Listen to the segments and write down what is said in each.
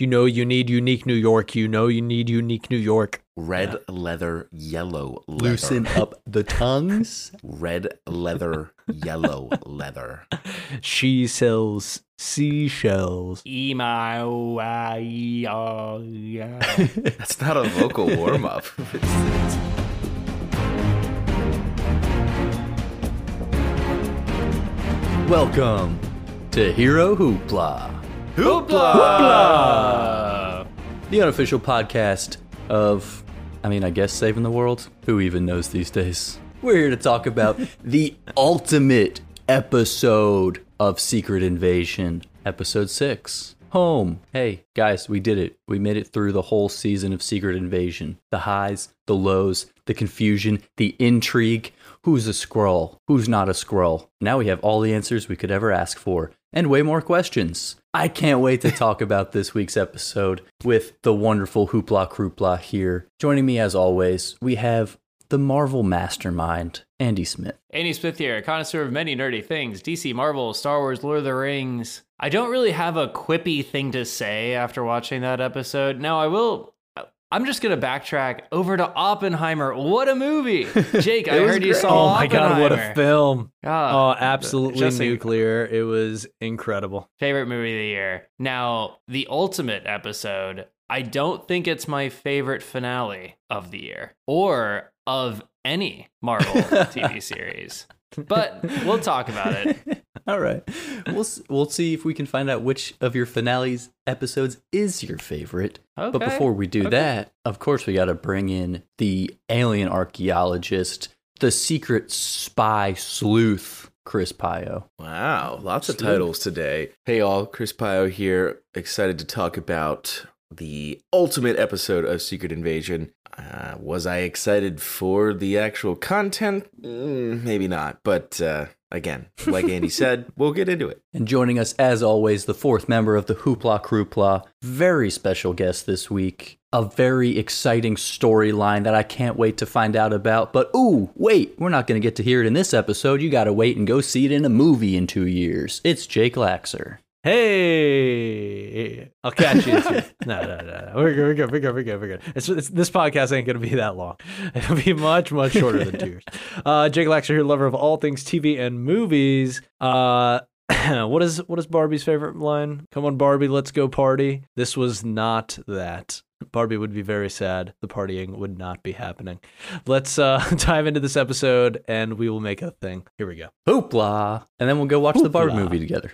You know you need unique New York. You know you need unique New York. Red leather, yellow leather. Loosen up the tongues. Red leather, yellow leather. She sells seashells. That's not a vocal warm up. Welcome to Hero Hoopla, Hoopla! the unofficial podcast of, I mean, I guess saving the world. Who even knows these days? We're here to talk about the ultimate episode of Secret Invasion, episode six. Home. Hey, guys, we did it. We made it through the whole season of Secret Invasion. The highs, the lows, the confusion, the intrigue. Who's a Skrull? Who's not a Skrull? Now we have all the answers we could ever ask for, and way more questions. I can't wait to talk about this week's episode with the wonderful Hoopla Crewpla here. Joining me as always, we have the Marvel mastermind, Andy Smith. Andy Smith here, a connoisseur of many nerdy things DC, Marvel, Star Wars, Lord of the Rings. I don't really have a quippy thing to say after watching that episode. Now, I will. I'm just gonna backtrack over to Oppenheimer. What a movie, Jake! I heard you great. saw. Oh my god, what a film. God, Oh, absolutely just a- nuclear. It was incredible. favorite movie of the year. Now, the ultimate episode. I don't think it's my favorite finale of the year or of any Marvel TV series, but we'll talk about it. All right. We'll we'll see if we can find out which of your finales episodes is your favorite. But before we do Okay. that, of course we got to bring in the alien archaeologist, the secret spy sleuth, Chris Pio. Wow, lots of titles today. Hey, all, Chris Pio here. Excited to talk about the ultimate episode of Secret Invasion. Uh, was I excited for the actual content? Mm, maybe not. But uh, again, like Andy said, we'll get into it. And joining us as always, the fourth member of the Hoopla Crewpla, very special guest this week. A very exciting storyline that I can't wait to find out about. But ooh, wait, we're not going to get to hear it in this episode. You got to wait and go see it in a movie in two years. It's Jake Laxer. Hey, I'll catch you. no, no, no, no. We're good. We're good. We're good. We're good. We're good. It's, it's, this podcast ain't going to be that long. It'll be much, much shorter than two years. Uh, Jake Laxer here, lover of all things TV and movies. Uh, what is what is Barbie's favorite line? Come on, Barbie, let's go party. This was not that. Barbie would be very sad. The partying would not be happening. Let's uh, dive into this episode, and we will make a thing. Here we go. Hoopla. And then we'll go watch the Barbie movie together.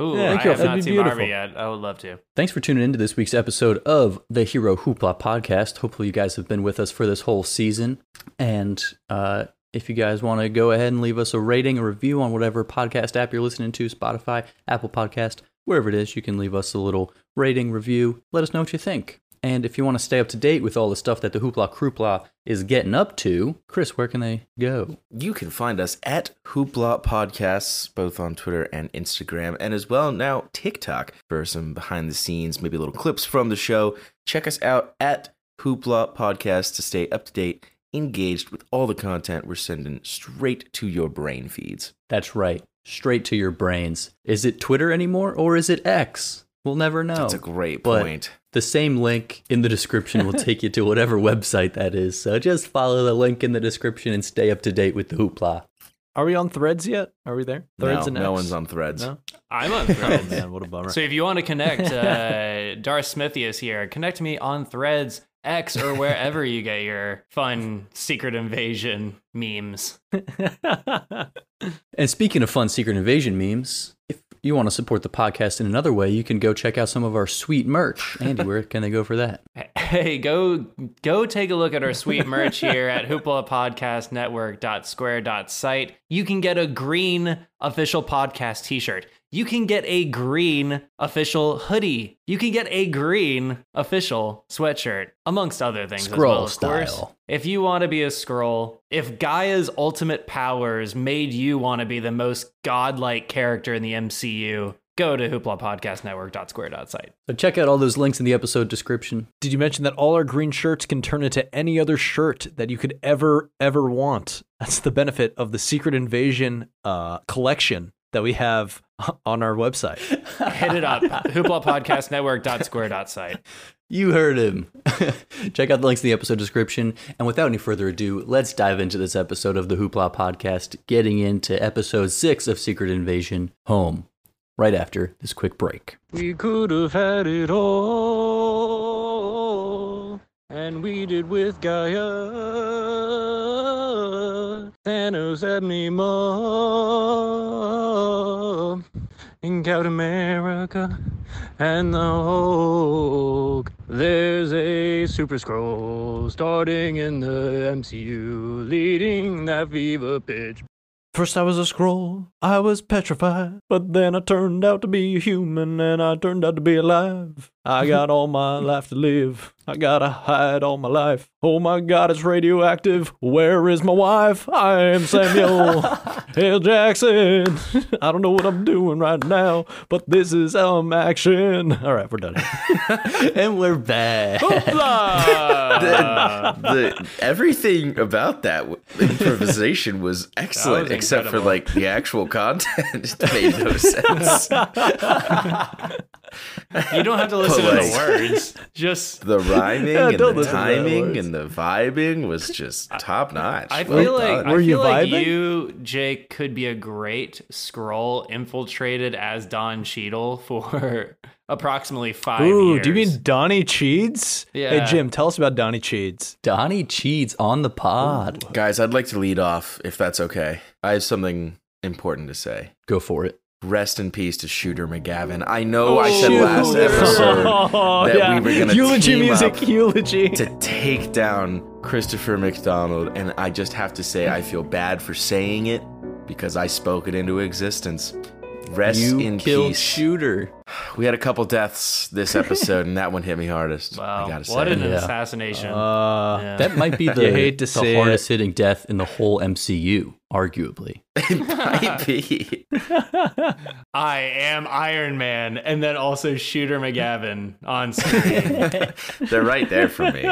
Ooh, Yeah, I thank you. have That'd not be seen beautiful. Barbie yet. I would love to. Thanks for tuning into this week's episode of the Hero Hoopla podcast. Hopefully, you guys have been with us for this whole season. And uh, if you guys want to go ahead and leave us a rating, a review on whatever podcast app you're listening to Spotify, Apple Podcast, wherever it is, you can leave us a little rating, review. Let us know what you think. And if you want to stay up to date with all the stuff that the Hoopla Crewpla is getting up to, Chris, where can they go? You can find us at Hoopla Podcasts, both on Twitter and Instagram, and as well now TikTok for some behind the scenes, maybe little clips from the show. Check us out at Hoopla Podcast to stay up to date, engaged with all the content we're sending straight to your brain feeds. That's right, straight to your brains. Is it Twitter anymore or is it X? We'll never know. That's a great but- point. The same link in the description will take you to whatever website that is. So just follow the link in the description and stay up to date with the hoopla. Are we on Threads yet? Are we there? Threads no, and no one's on threads. No? I'm on Oh Threads. man, what a bummer. So if you want to connect, uh, Darth Smithy is here. Connect me on Threads, X, or wherever you get your fun Secret Invasion memes. And speaking of fun Secret Invasion memes, if you want to support the podcast in another way, you can go check out some of our sweet merch. Andy, where can they go for that? Hey, go go take a look at our sweet merch here at hoopla.podcastnetwork.square.site. You can get a green official podcast t-shirt. You can get a green official hoodie. You can get a green official sweatshirt, amongst other things. as well, of course. style. If you want to be a Skrull, if G'iah's ultimate powers made you want to be the most godlike character in the MCU, go to hooplapodcastnetwork.square.site. So check out all those links in the episode description. Did you mention that all our green shirts can turn into any other shirt that you could ever, ever want? That's the benefit of the Secret Invasion uh, collection that we have on our website. Hit it up. Hoopla Podcast Network dot square dot site. You heard him. Check out the links in the episode description. And without any further ado, let's dive into this episode of the Hoopla podcast, getting into episode six of Secret Invasion Home, right after this quick break. We could have had it all, and we did with G'iah. Thanos mom in Count America and the Hulk. There's a Super Skrull starting in the MCU, leading that fever pitch. First I was a Skrull, I was petrified, but then I turned out to be a human and I turned out to be alive. I got all my life to live. I gotta hide all my life. Oh my god, it's radioactive. Where is my wife? I am Samuel L. Jackson. I don't know what I'm doing right now, but this is um action. All right, we're done. and we're back. The, the everything about that improvisation was excellent, was except for like the actual content it made no sense. You don't have to listen to the words. Just The rhyming Yeah, and the listen the timing and the vibing was just top notch. I Well feel like done. I Were feel you like vibing? you, Jake, could be a great Skrull infiltrated as Don Cheadle for approximately five Ooh, years. do you mean Donnie Cheeds? Hey Yeah. Jim, tell us about Donnie Cheeds. Donnie Cheeds on the pod. guys, I'd like to lead off if that's okay. I have something important to say. Go for it. Rest in peace to Shooter McGavin. I know oh, I said last episode Oh, that yeah. we were gonna eulogy team music, up eulogy. to take down Christopher McDonald, and I just have to say I feel bad for saying it because I spoke it into existence. Rest You in killed peace. Shooter. we had a couple deaths this episode, and that one hit me hardest. Wow, I gotta say. what an Yeah. assassination! Uh, Yeah. That might be the, hate to the say it. hardest hitting death in the whole MCU, arguably. it might be. I am Iron Man, and then also Shooter McGavin on screen. They're right there for me.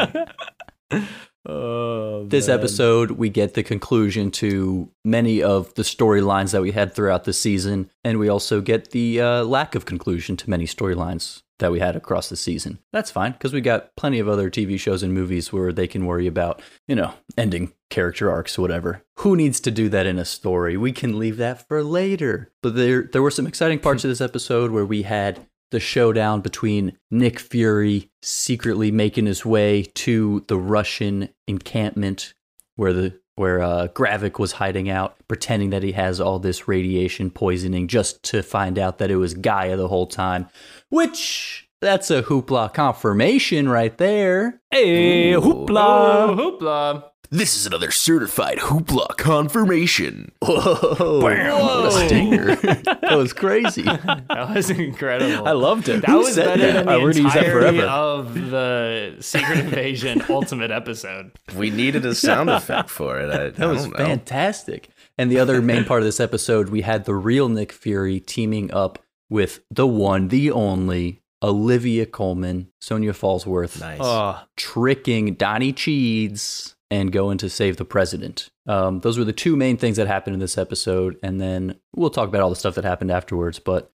Oh, This episode, we get the conclusion to many of the storylines that we had throughout the season, and we also get the uh, lack of conclusion to many storylines that we had across the season. That's fine, because we got plenty of other TV shows and movies where they can worry about, you know, ending character arcs or whatever. Who needs to do that in a story? We can leave that for later. But there, there were some exciting parts of this episode where we had the showdown between Nick Fury secretly making his way to the Russian encampment where the where uh, Gravik was hiding out, pretending that he has all this radiation poisoning, just to find out that it was G'iah the whole time. Which that's a hoopla confirmation right there. Hey, Ooh. hoopla. oh, hoopla! This is another certified hoopla confirmation. Whoa! What a stinger! that was crazy. That was incredible. I loved it. That Who was said better that? than I the would use that entirety forever. of the Secret Invasion Ultimate episode. We needed a sound effect for it. I, That was fantastic. And the other main part of this episode, we had the real Nick Fury teaming up with the one, the only Olivia Colman, Sonya Falsworth, Nice. Oh, tricking Donnie Cheeds and going to save the president. Um, those were the two main things that happened in this episode, and then we'll talk about all the stuff that happened afterwards. But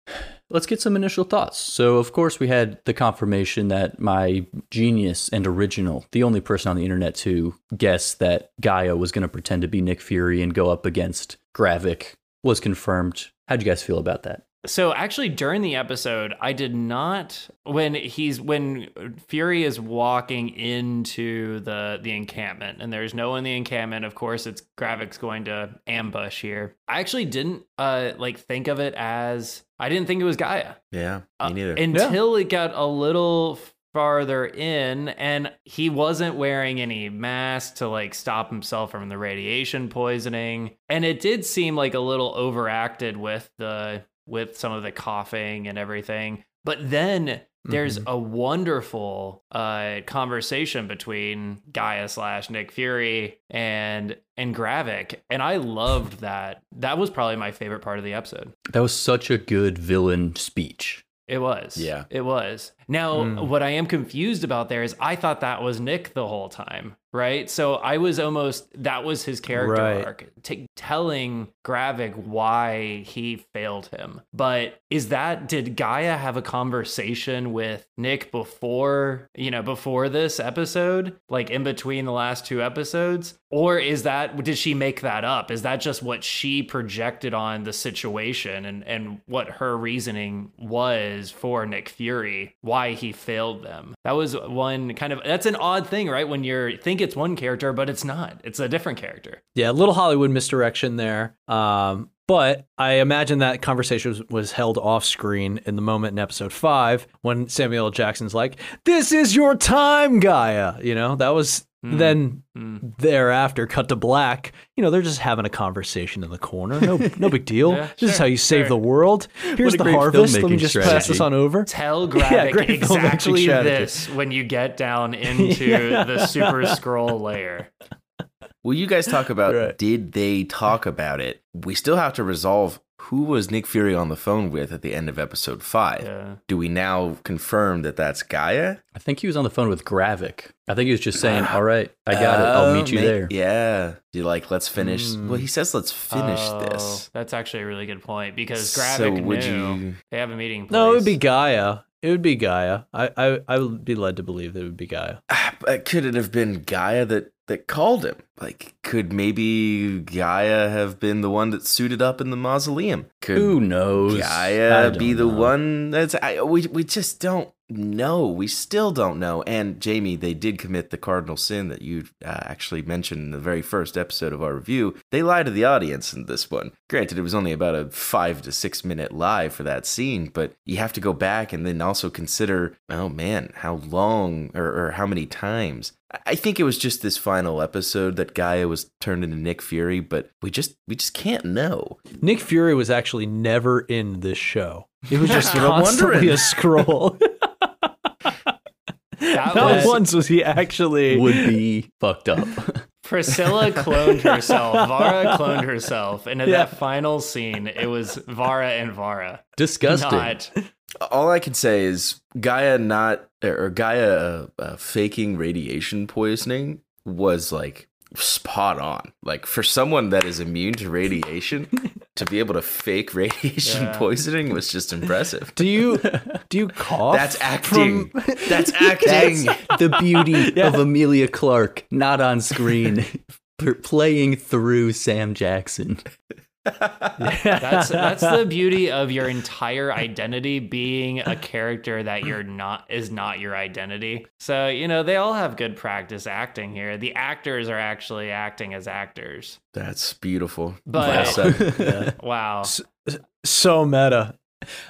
let's get some initial thoughts. So, of course, we had the confirmation that my genius and original, the only person on the internet to guess that G'iah was going to pretend to be Nick Fury and go up against Gravik, was confirmed. How'd you guys feel about that? So actually during the episode, I did not when he's when Fury is walking into the the encampment and there's no one in the encampment, of course it's Gravik's going to ambush here. I actually didn't uh like think of it as I didn't think it was G'iah. yeah, Uh, me neither. until it got a little farther in and he wasn't wearing any mask to like stop himself from the radiation poisoning and it did seem like a little overacted with the with some of the coughing and everything but then there's a wonderful uh conversation between G'iah slash Nick Fury and and Gravik and I loved that that was probably my favorite part of the episode That was such a good villain speech. it was. Yeah. It was. Now, Mm. what I am confused about there is I thought that was Nick the whole time, right? So I was almost that was his character Right. arc, t- telling Gravik why he failed him. But is that did G'iah have a conversation with Nick before, you know, before this episode, like in between the last two episodes? Or is that did she make that up? Is that just what she projected on the situation and and what her reasoning was for Nick Fury, why he failed them? That was one kind of that's an odd thing, right? When you think it's one character, but it's not. It's a different character. Yeah, a little Hollywood misdirection there. Um, but I imagine that conversation was, was held off screen in the moment in episode five when Samuel. Jackson's like, "This is your time, G'iah." You know, that was Mm. then Mm. thereafter cut to black. You know, they're just having a conversation in the corner. No, no big deal. Yeah, this is how you save sure. the world. Here's the harvest. Let me filmmaking just pass this on over. Tell Yeah, Gravik great exactly this when you get down into Yeah. the super Skrull layer. Well, you guys talk about Right. did they talk about it? We still have to resolve who was Nick Fury on the phone with at the end of episode five. Yeah. Do we now confirm that that's G'iah? I think he was on the phone with Gravik. I think he was just saying, "All right, I got it. I'll Oh, meet you may- there." Yeah. Do you like let's finish? Mm. Well, he says let's finish Oh, this. That's actually a really good point because So Gravik would knew you? they have a meeting. Place. No, it would be G'iah. It would be G'iah. I, I, I would be led to believe that it would be G'iah. But could it have been G'iah that that called him? Like, could maybe G'iah have been the one that suited up in the mausoleum? Could Who knows? G'iah be the know. one that's I, we we just don't know. We still don't know. And Jamie, they did commit the cardinal sin that you uh, actually mentioned in the very first episode of our review. They lied to the audience in this one. Granted, it was only about a five to six minute lie for that scene, but you have to go back and then also consider, oh man, how long or, or how many times. I- I think it was just this final episode that G'iah was turned into Nick Fury, but we just we just can't know. Nick Fury was actually never in this show. It was just That's what constantly a Skrull. That Not was once was he actually. Would be fucked up. Priscilla cloned herself. Varra cloned herself, and in Yeah. that final scene, it was Varra and Varra. Disgusting. Not All I can say is G'iah not or G'iah uh, uh, faking radiation poisoning was like spot on. Like for someone that is immune to radiation, to be able to fake radiation Yeah. poisoning was just impressive. Do you do you cough? That's acting. from- That's acting. the beauty Yeah. of Emilia Clarke, not on screen, playing through Sam Jackson. That's that's the beauty of your entire identity being a character that you're not is not your identity. So, you know, they all have good practice acting here. The actors are actually acting as actors. That's beautiful. But- Well. Yeah. Wow. so meta.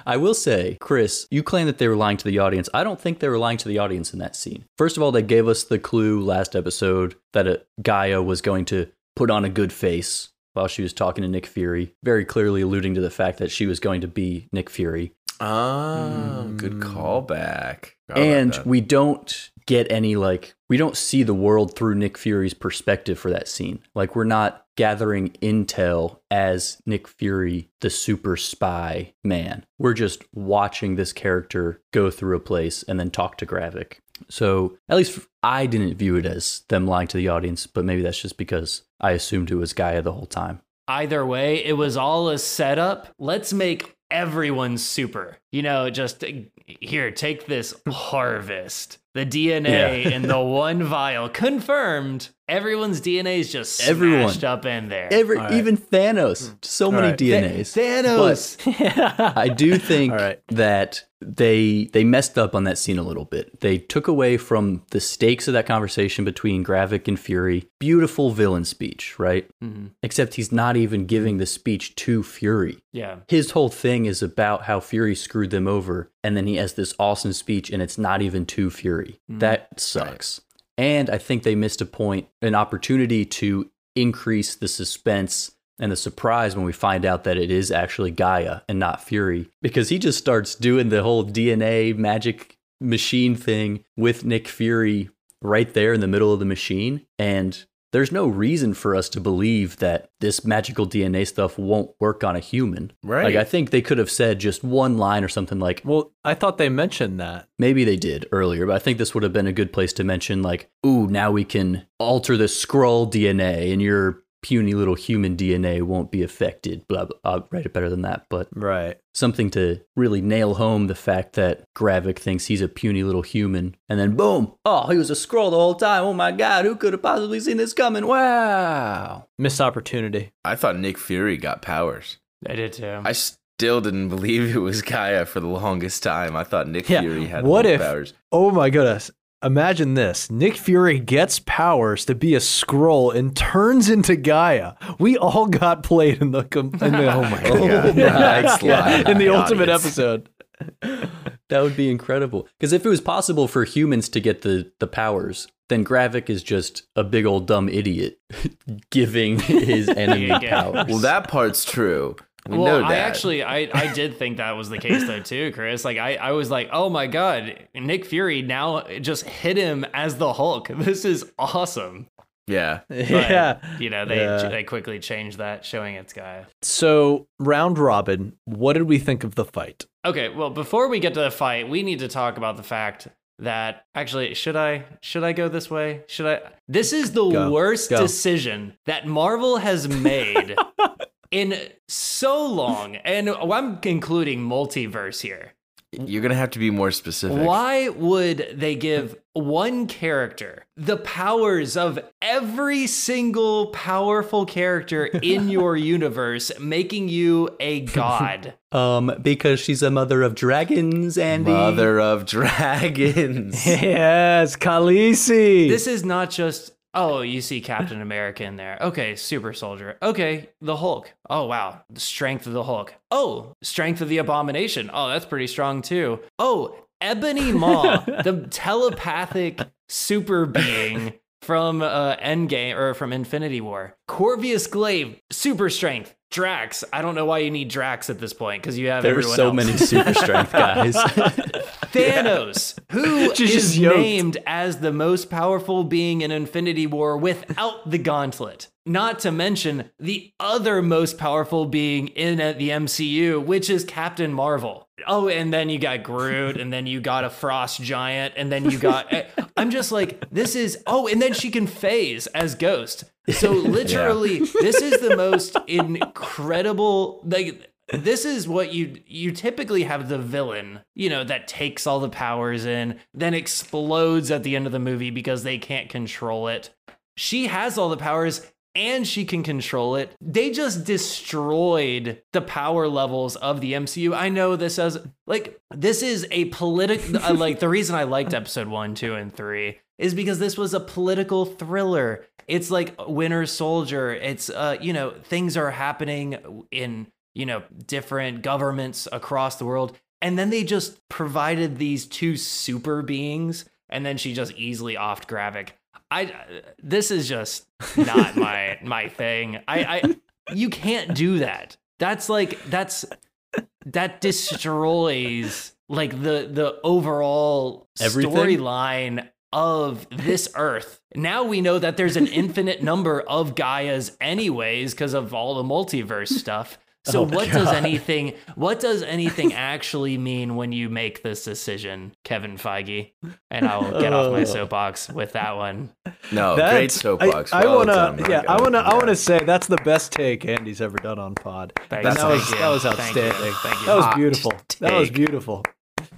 I will say, Chris, you claim that they were lying to the audience. I don't think they were lying to the audience in that scene. First of all, they gave us the clue last episode that uh G'iah was going to put on a good face while she was talking to Nick Fury, very clearly alluding to the fact that she was going to be Nick Fury. Oh, good hmm. callback. Forgot about and we don't get any like we don't see the world through Nick Fury's perspective for that scene. Like we're not gathering intel as Nick Fury, the super spy man. We're just watching this character go through a place and then talk to Gravik. So at least I didn't view it as them lying to the audience, but maybe that's just because I assumed it was G'iah the whole time. Either way, it was all a setup. Let's make everyone super. You know, just uh, here, take this harvest. The DNA Yeah. in the one vial confirmed. Everyone's DNA is just smashed Everyone. up in there. Every All right. even Thanos, so many right. DNAs. Thanos. I do think All right. that they they messed up on that scene a little bit. They took away from the stakes of that conversation between Gravik and Fury. Beautiful villain speech, right? Mhm. Except he's not even giving the speech to Fury. Yeah. His whole thing is about how Fury screwed them over, and then he has this awesome speech, and it's not even to Fury. Mm-hmm. That sucks. And I think they missed a point, an opportunity to increase the suspense and the surprise when we find out that it is actually G'iah and not Fury, because he just starts doing the whole DNA magic machine thing with Nick Fury right there in the middle of the machine. And there's no reason for us to believe that this magical DNA stuff won't work on a human. Right. Like I think they could have said just one line or something like Well, I thought they mentioned that. maybe they did earlier, but I think this would have been a good place to mention like, ooh, now we can alter the Skrull DNA and your puny little human DNA won't be affected. Blah blah. I'll write it better than that, but Right. something to really nail home the fact that Gravik thinks he's a puny little human, and then boom, oh, he was a Skrull the whole time. Oh my god, who could have possibly seen this coming? Wow. Missed opportunity. I thought Nick Fury got powers. I did too. I still didn't believe it was G'iah for the longest time. I thought Nick Yeah, Fury had what if- powers. Oh my goodness. Imagine this. Nick Fury gets powers to be a Skrull and turns into G'iah. We all got played in the com- in the oh, oh my Oh god! my Next Yeah, in the ultimate audience. episode. That would be incredible. Because if it was possible for humans to get the, the powers, then Gravik is just a big old dumb idiot giving his enemy powers. Well, that part's true. We well, know that. I actually, I, I did think that was the case though too, Chris. Like, I, I was like, oh my god, Nick Fury now just hit him as the Hulk. This is awesome. yeah. But, yeah. you know, they Yeah. they quickly changed that, showing it's guy. So, round robin, what did we think of the fight? Okay, well, before we get to the fight, we need to talk about the fact that actually, should I should I go this way? Should I? This is the Go. worst Go. decision that Marvel has made in so long, and I'm including multiverse here. You're gonna have to be more specific. Why would they give one character the powers of every single powerful character in your universe, making you a god? um, because she's a mother of dragons, Andy. Mother of dragons. yes, Khaleesi. this is not just oh you see captain america in there. Okay super soldier. Okay the hulk. Oh wow. The strength of the hulk. Oh strength of the abomination. Oh that's pretty strong too. Oh ebony maw the telepathic super being from uh endgame or from infinity war. Corvus Glaive super strength drax i don't know why you need drax at this point because you have there are everyone so else. many super strength guys. Thanos, who She's is just named as the most powerful being in Infinity War without the gauntlet. Not to mention the other most powerful being in the MCU, which is Captain Marvel. Oh, and then you got Groot, and then you got a frost giant, and then you got. eh, I'm just like, this is. Oh, and then she can phase as Ghost. So literally, this is the most incredible. Like, this is what you you typically have the villain, you know, that takes all the powers in, then explodes at the end of the movie because they can't control it. She has all the powers and she can control it. They just destroyed the power levels of the MCU. I know this as like this is a political like the reason I liked episode 1, 2 and 3 is because this was a political thriller. It's like Winter Soldier. It's uh you know, things are happening in you know, different governments across the world. And then they just provided these two super beings, and then she just easily offed Gravik. I this is just not my my thing. I, I you can't do that. That's like that's that destroys like the the overall storyline of this earth. Now we know that there's an infinite number of G'iahs anyways because of all the multiverse stuff. So Oh, what does anything what does anything actually mean when you make this decision, Kevin Feige? And I will get off my Oh. soapbox with that one. No, That's- great soapbox. I, I Well wanna, done, yeah, I wanna, I wanna say that's the best take Andy's ever done on Pod. Thank that you. was, Thank that you. was Thank you. outstanding. Thank you. That was Hot beautiful. That was beautiful.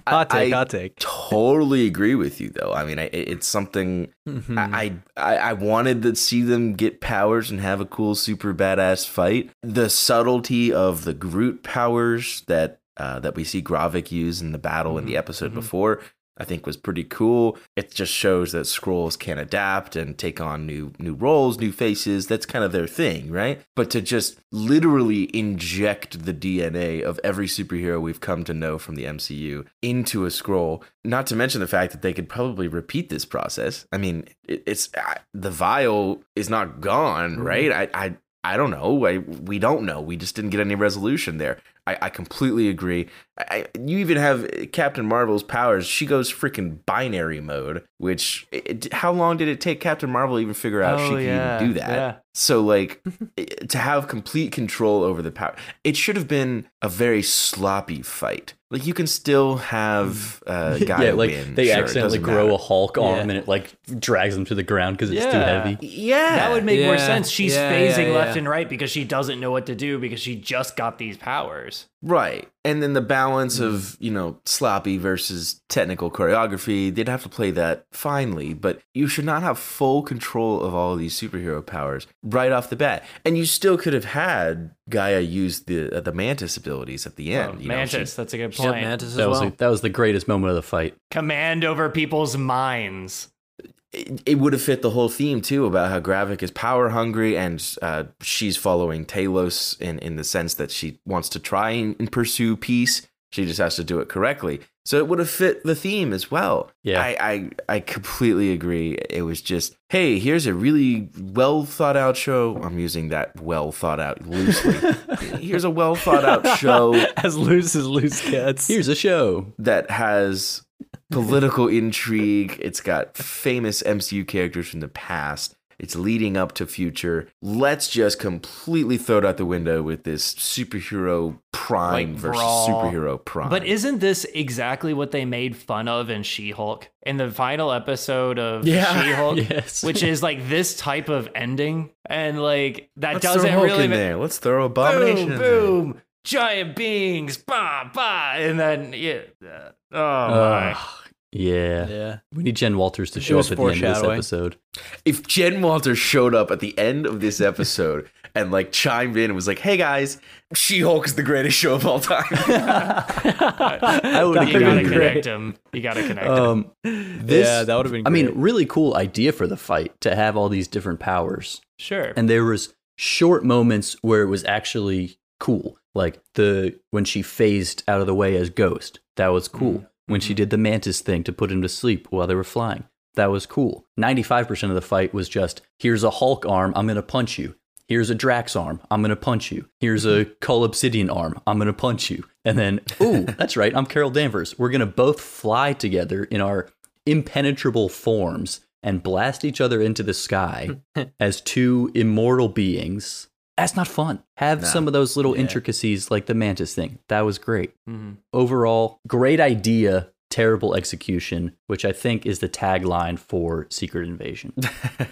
Hot I- take. I hot take. Totally agree with you, though. I mean, I, it's something Mhm. I, I I wanted to see them get powers and have a cool, super badass fight. The subtlety of the Groot powers that uh, that we see Gravik use in the battle in the episode mhm. before, I think was pretty cool. It just shows that Skrulls can adapt and take on new new roles, new faces. That's kind of their thing, right? But to just literally inject the DNA of every superhero we've come to know from the MCU into a Skrull, not to mention the fact that they could probably repeat this process. I mean, it, it's I, the vial is not gone, mm-hmm. right? I I I don't know. I, we don't know. We just didn't get any resolution there. I, I completely agree. I, you even have Captain Marvel's powers. She goes freaking binary mode, which it, how long did it take Captain Marvel to even figure out she Oh, could yeah, even do that? yeah. So like to have complete control over the power, it should have been a very sloppy fight. Like you can still have uh, guy yeah, like win. they Sure, accidentally grow matter. a Hulk arm Yeah. and it like drags them to the ground because it's too heavy. Yeah, That would make more sense. She's yeah, phasing yeah, left and right because she doesn't know what to do because she just got these powers. Right. And then the balance of, you know, sloppy versus technical choreography, they'd have to play that finely, but you should not have full control of all of these superhero powers right off the bat. And you still could have had G'iah use the uh, the mantis abilities at the end. Oh, you know, Mantis, she- that's a good Yep, point. Mantis as That was well. the, that was the greatest moment of the fight. Command over people's minds. It, it would have fit the whole theme too about how Gravik is power hungry and uh, she's following Talos in, in the sense that she wants to try and, and pursue peace. She just has to do it correctly. So it would have fit the theme as well. Yeah. I, I, I completely agree. It was just, hey, here's a really well thought out show. I'm using that well thought out loosely. here's a well thought out show as loose as loose gets. Here's a show. that has political intrigue. It's got famous MCU characters from the past. It's leading up to future. Let's just completely throw it out the window with this superhero prime Like versus brawl. superhero prime. But isn't this exactly what they made fun of in She Hulk? In the final episode of Yeah. She Hulk, Yes. which is like this type of ending. And like that Let's doesn't throw Hulk really in ma- there. Let's throw Abomination boom, in there. boom, giant beings, bah, bah, and then yeah, uh, oh my. Ugh, yeah. yeah. We need Jen Walters to show up at the end of this episode. If Jen Walters showed up at the end of this episode and like chimed in and was like, "Hey guys, She-Hulk is the greatest show of all time." I would That You would've gotta been connect great. him. You gotta connect him. Um, this, yeah, that would have been. I mean, really cool idea for the fight to have all these different powers. Sure. and there was short moments where it was actually cool like the when she phased out of the way as ghost that was cool. Mm. When she mm-hmm. did the mantis thing to put him to sleep while they were flying that was cool. 95% of the fight was just here's a hulk arm i'm gonna punch you. Here's a drax arm i'm gonna punch you. Here's a mm-hmm. cull obsidian arm i'm gonna punch you. And then ooh that's right i'm carol danvers. We're gonna both fly together in our impenetrable forms and blast each other into the sky as two immortal beings. That's not fun. Have No. some of those little Yeah. intricacies like the mantis thing. That was great. Mhm. Overall, great idea, terrible execution, which I think is the tagline for Secret Invasion.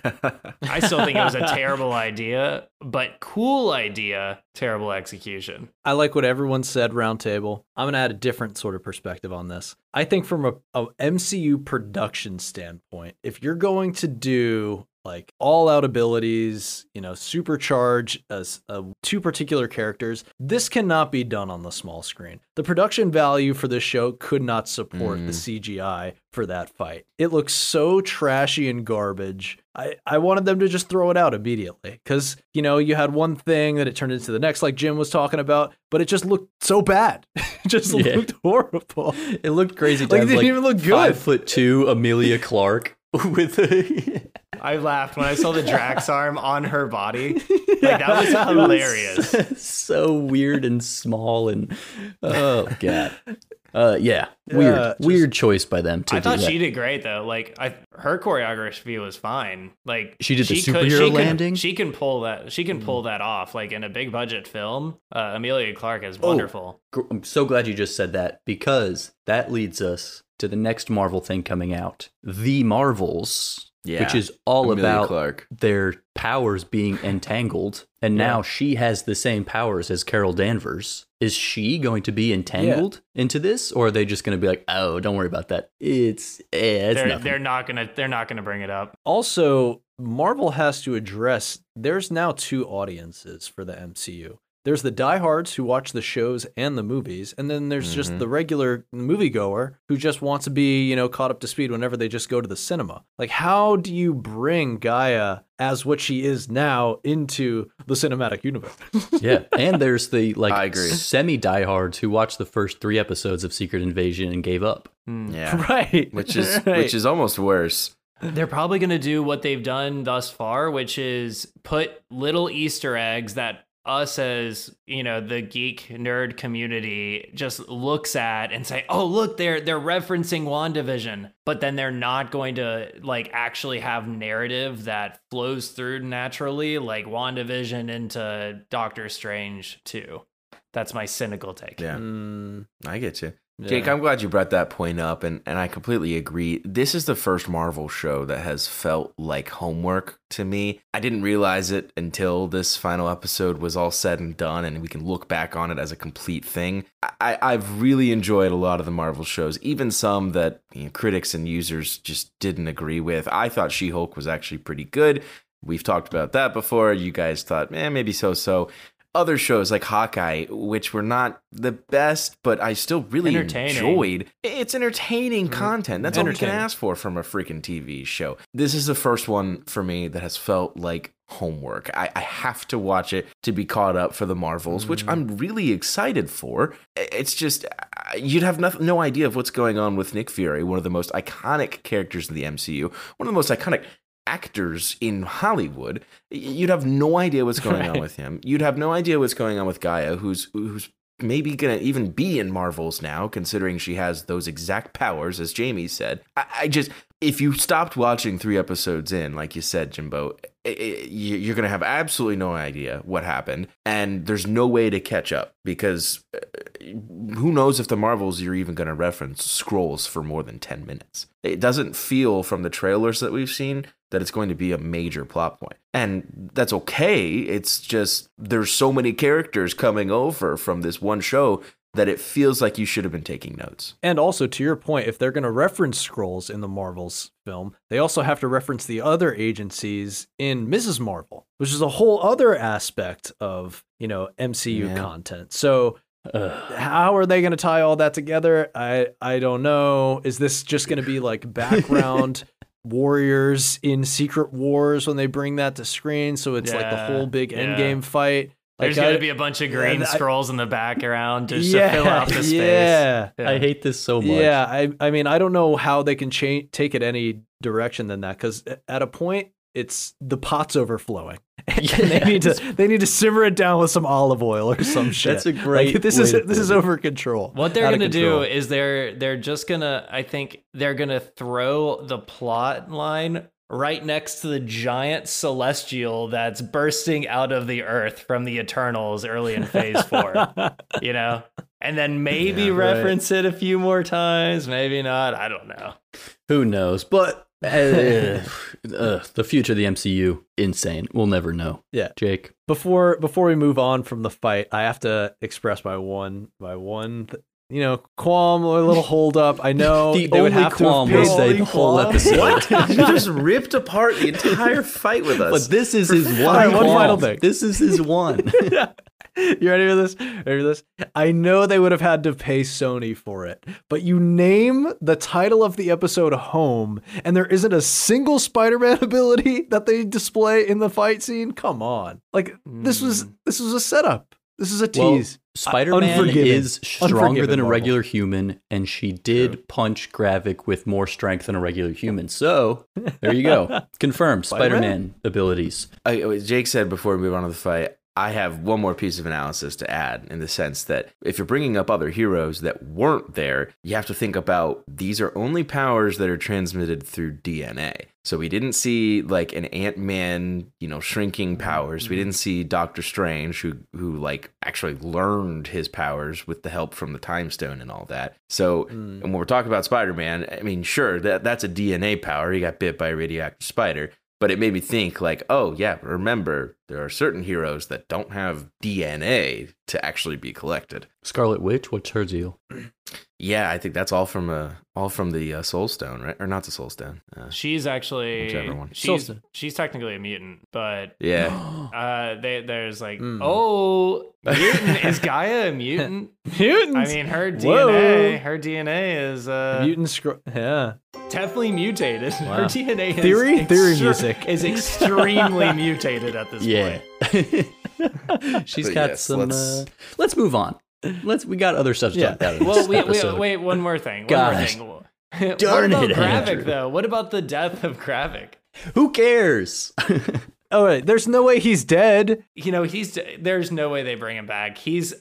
I still think it was a terrible idea, but cool idea, terrible execution. I like what everyone said roundtable. I'm gonna add a different sort of perspective on this. I think from a, a MCU production standpoint, if you're going to do like all out abilities, you know, supercharge as uh, two particular characters, this cannot be done on the small screen. The production value for this show could not support the CGI for that fight. It looks so trashy and garbage. I, I wanted them to just throw it out immediately because, you know, you had one thing that it turned into the next, like Jim was talking about, but it just looked so bad. it just Yeah. looked horrible. It looked crazy. Like, it didn't even look Five good. foot two Emilia Clarke with a. I laughed when I saw the Drax arm on her body. Like that was hilarious. so weird and small and oh god. Uh, yeah, weird, Yeah, just- weird choice by them to I thought that. she did great though. Like I, her choreography was fine. Like She did the could- superhero she can- landing? she can pull that. She can pull that off. Like in a big budget film, uh, Emilia Clarke is wonderful. Gr- I'm so glad you just said that because that leads us to the next Marvel thing coming out, The Marvels, Yeah. which is all Emilia about Clarke. their powers being entangled, and now she has the same powers as Carol Danvers. Is she going to be entangled into this, or are they just going to be like, "Oh, don't worry about that. It's eh, it's They're nothing." they're not gonna they're not gonna bring it up. Also, Marvel has to address there's now two audiences for the MCU. There's the diehards who watch the shows and the movies, and then there's just Mhm. the regular moviegoer who just wants to be, you know, caught up to speed whenever they just go to the cinema. Like, how do you bring G'iah as what she is now into the cinematic universe? yeah, and there's the like I agree. semi diehards who watched the first three episodes of Secret Invasion and gave up. Yeah. right. Which is Right. which is almost worse. They're probably going to do what they've done thus far, which is put little Easter eggs that us as you know the geek nerd community just looks at and say oh look they're they're referencing wandavision but then they're not going to like actually have narrative that flows through naturally like wandavision into doctor strange too. That's my cynical take. Yeah, Mm, I get you. Yeah. Jake, I'm glad you brought that point up, and, and I completely agree. This is the first Marvel show that has felt like homework to me. I didn't realize it until this final episode was all said and done, and we can look back on it as a complete thing. I, I've really enjoyed a lot of the Marvel shows, even some that you know, critics and users just didn't agree with. I thought She Hulk was actually pretty good. We've talked about that before. You guys thought, eh, maybe so so other shows like Hawkeye, which were not the best, but I still really enjoyed. It's entertaining mm-hmm. content. That's all you can ask for from a freaking TV show. This is the first one for me that has felt like homework. I, I have to watch it to be caught up for the Marvels, which I'm mm-hmm. really excited for. It's just you'd have no, no idea of what's going on with Nick Fury, one of the most iconic characters in the MCU, one of the most iconic actors in Hollywood. You'd have no idea what's going on with him. You'd have no idea what's going on with G'iah, who's who's maybe gonna even be in Marvels now, considering she has those exact powers, as Jamie said. I, I just if you stopped watching three episodes in, like you said, Jimbo, i i you- you're gonna have absolutely no idea what happened, and there's no way to catch up because uh, who knows if the Marvels you're even gonna reference Skrulls for more than ten minutes. It doesn't feel from the trailers that we've seen that it's going to be a major plot point. And that's okay. It's just there's so many characters coming over from this one show that it feels like you should have been taking notes. And also, to your point, if they're going to reference Skrulls in the Marvels film, they also have to reference the other agencies in Mrs. Marvel, which is a whole other aspect of you know MCU Yeah. content. So. How are they going to tie all that together? I I don't know. Is this just going to be like background warriors in Secret Wars when they bring that to screen? So it's like the whole big yeah. Endgame fight. there's Like, going to be a bunch of green I- Skrulls in the background just yeah, to fill out the space Yeah. Yeah. I hate this so much. Yeah, I I mean I don't know how they can change take it any direction than that because at a point it's the pot's overflowing and they need to they need to simmer it down with some olive oil or some shit. That's a great Like, this way is to this is over control. What they're Out gonna do is they're they're just gonna I think they're gonna throw the plot line right next to the giant celestial that's bursting out of the earth from the Eternals early in Phase Four. you know, and then maybe Yeah, right. reference it a few more times, maybe not. I don't know. Who knows? But uh, uh, the future of the MCU, insane. We'll never know. Yeah. Jake. before before we move on from the fight, I have to express my one my one th- you know qualm or a little hold up. I know The they would only have to have qualm paid- was the whole episode. What? you just ripped apart the entire fight with us. But this is his one. Alright, one final thing. This is his one. You ready for this? Ready for this? I know they would have had to pay Sony for it, but you name the title of the episode Home, and there isn't a single Spider Man ability that they display in the fight scene? Come on. Like, this was hmm. this was a setup. This is a Well, tease. Spider Man is stronger Unforgiven, than a Marvel. regular human, and she did punch Gravik with more strength than a regular human. So there you go. Confirmed. Spider Spider-Man? Abilities. I, Jake said before we move on to the fight, I have one more piece of analysis to add in the sense that if you're bringing up other heroes that weren't there, you have to think about these are only powers that are transmitted through DNA. So we didn't see like an Ant Man, you know, shrinking mm-hmm. powers. We mm-hmm. didn't see Doctor Strange, who who like actually learned his powers with the help from the Time Stone and all that. So and when we're talking about Spider Man, I mean, sure that that's a DNA power. He got bit by a radioactive spider but it made me think like oh yeah remember there are certain heroes that don't have dna to actually be collected Scarlet Witch, what's her deal? Yeah i think that's all from uh all from the uh, soul stone right or not the soul stone uh, She's actually Whichever one. she's Soulstone. she's technically a mutant, but yeah uh, they, there's like Mm. oh mutant is Gaia a mutant? Mutants. I mean, her Whoa. DNA, her DNA is uh, mutant Skrull. Yeah. definitely mutated. Her Wow. DNA is Theory? Theory extre- music. is extremely mutated at this Yeah. point. She's But got yes, some. let's- uh, let's move on. Let's. We got other stuff to Yeah. talk about. in Well, this wait, wait, wait, one more thing. One Gosh. more thing. Darn what about it, Gravik Andrew. though? What about the death of Gravik? Who cares? oh wait, there's no way he's dead. you know he's there's no way they bring him back he's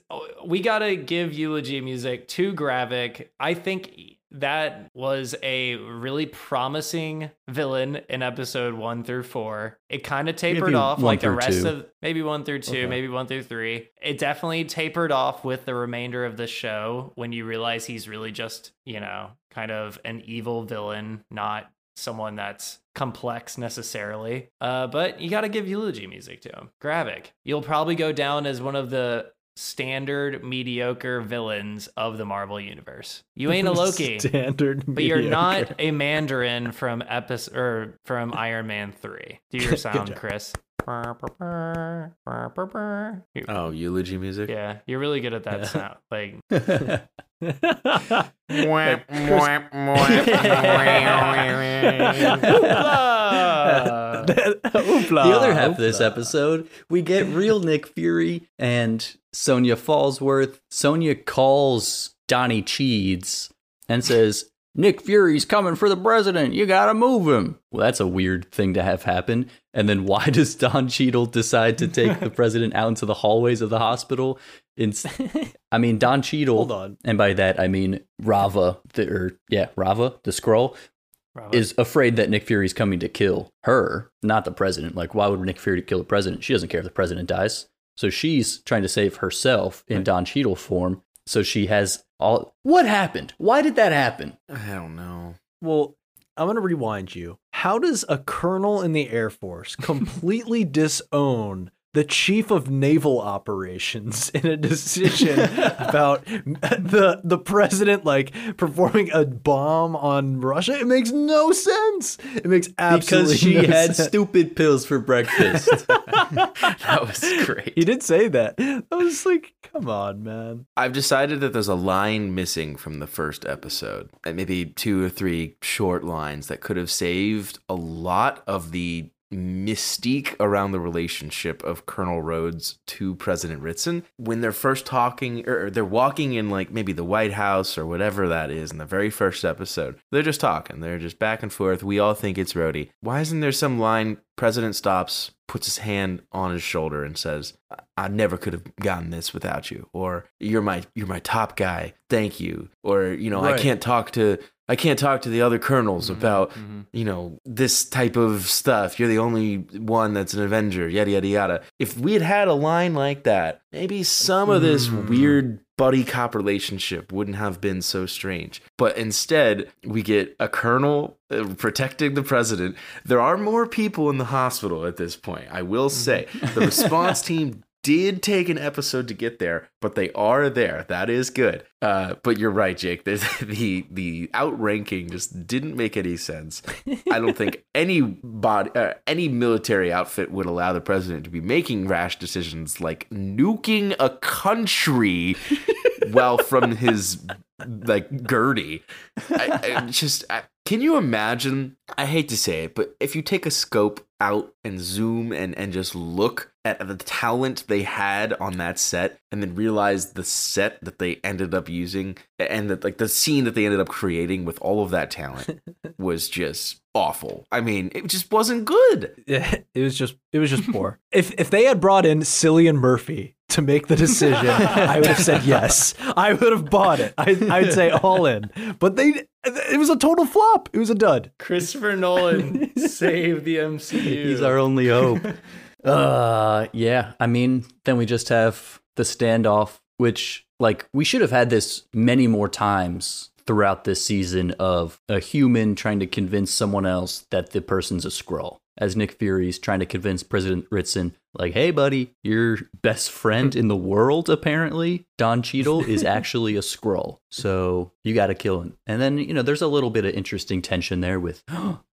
we gotta give eulogy music to gravik i think that was a really promising villain in episode one through four it kind of tapered Maybe off like the rest two. of maybe one through two Okay. maybe one through three it definitely tapered off with the remainder of the show when you realize he's really just you know kind of an evil villain not someone that's complex necessarily. Uh, but you got to give eulogy music to him. Gravik. You'll probably go down as one of the standard mediocre villains of the Marvel universe. You ain't a Loki, Standard. but you're not a Mandarin from episode or from Iron Man 3. Do your sound, job. Chris. You- Oh, eulogy music. Yeah, you're really good at that sound. Like the other half of this episode, we get real Nick Fury and Sonya Falsworth. Sonya calls Donnie Cheeds and says, Nick Fury's coming for the president. You gotta move him. Well, that's a weird thing to have happen. And then why does Don Cheadle decide to take the president out into the hallways of the hospital? It's, I mean, Don Cheadle, Hold on. and by that I mean Raava, the, or yeah, Raava, the Skrull, Bravo. is afraid that Nick Fury's coming to kill her, not the president. Like, why would Nick Fury kill the president? She doesn't care if the president dies. So she's trying to save herself in Don Cheadle form. So she has all. What happened? Why did that happen? I don't know. Well, I'm going to rewind you. How does a colonel in the Air Force completely disown the chief of naval operations in a decision about the the president like performing a bomb on Russia? It makes no sense. It makes absolutely Because she no had sense. stupid pills for breakfast. That was great. He did say that. I was like, come on, man. I've decided that there's a line missing from the first episode, and maybe two or three short lines that could have saved a lot of the mystique around the relationship of Colonel Rhodes to President Ritson when they're first talking or they're walking in like maybe the White House or whatever that is in the very first episode. They're just talking. They're just back and forth. We all think it's Rhodey. Why isn't there some line President stops, puts his hand on his shoulder and says, I- I never could have gotten this without you or you're my you're my top guy. Thank you. Or you know, I can't talk to I can't talk to the other colonels about mhm. you know, this type of stuff. You're the only one that's an Avenger, yada, yada, yada. If we had had a line like that, maybe some of this Mm. weird buddy cop relationship wouldn't have been so strange. But instead, we get a colonel uh, protecting the president. There are more people in the hospital at this point, I will say. The response team did take an episode to get there, but they are there. That is good. Uh, but you're right, Jake. There's, the the outranking just didn't make any sense. I don't think any body, uh, any military outfit would allow the president to be making rash decisions like nuking a country while from his like Gertie. I, I just I, can you imagine? I hate to say it, but if you take a scope out and zoom and and just look at the talent they had on that set, and then realize the set that they ended up using, and that like the scene that they ended up creating with all of that talent was just awful. I mean, it just wasn't good. Yeah, It was just it was just poor. if if they had brought in Cillian Murphy to make the decision, I would have said yes. I would have bought it. I, I'd say all in. But they it was a total flop. It was a dud. Christopher Nolan save the MCU. He's our only hope. uh, yeah. I mean, then we just have the standoff, which, like, we should have had this many more times throughout this season of a human trying to convince someone else that the person's a Skrull. As Nick Fury's trying to convince President Ritson, like, hey, buddy, your best friend in the world, apparently, Don Cheadle, is actually a Skrull. So you got to kill him. And then, you know, there's a little bit of interesting tension there with,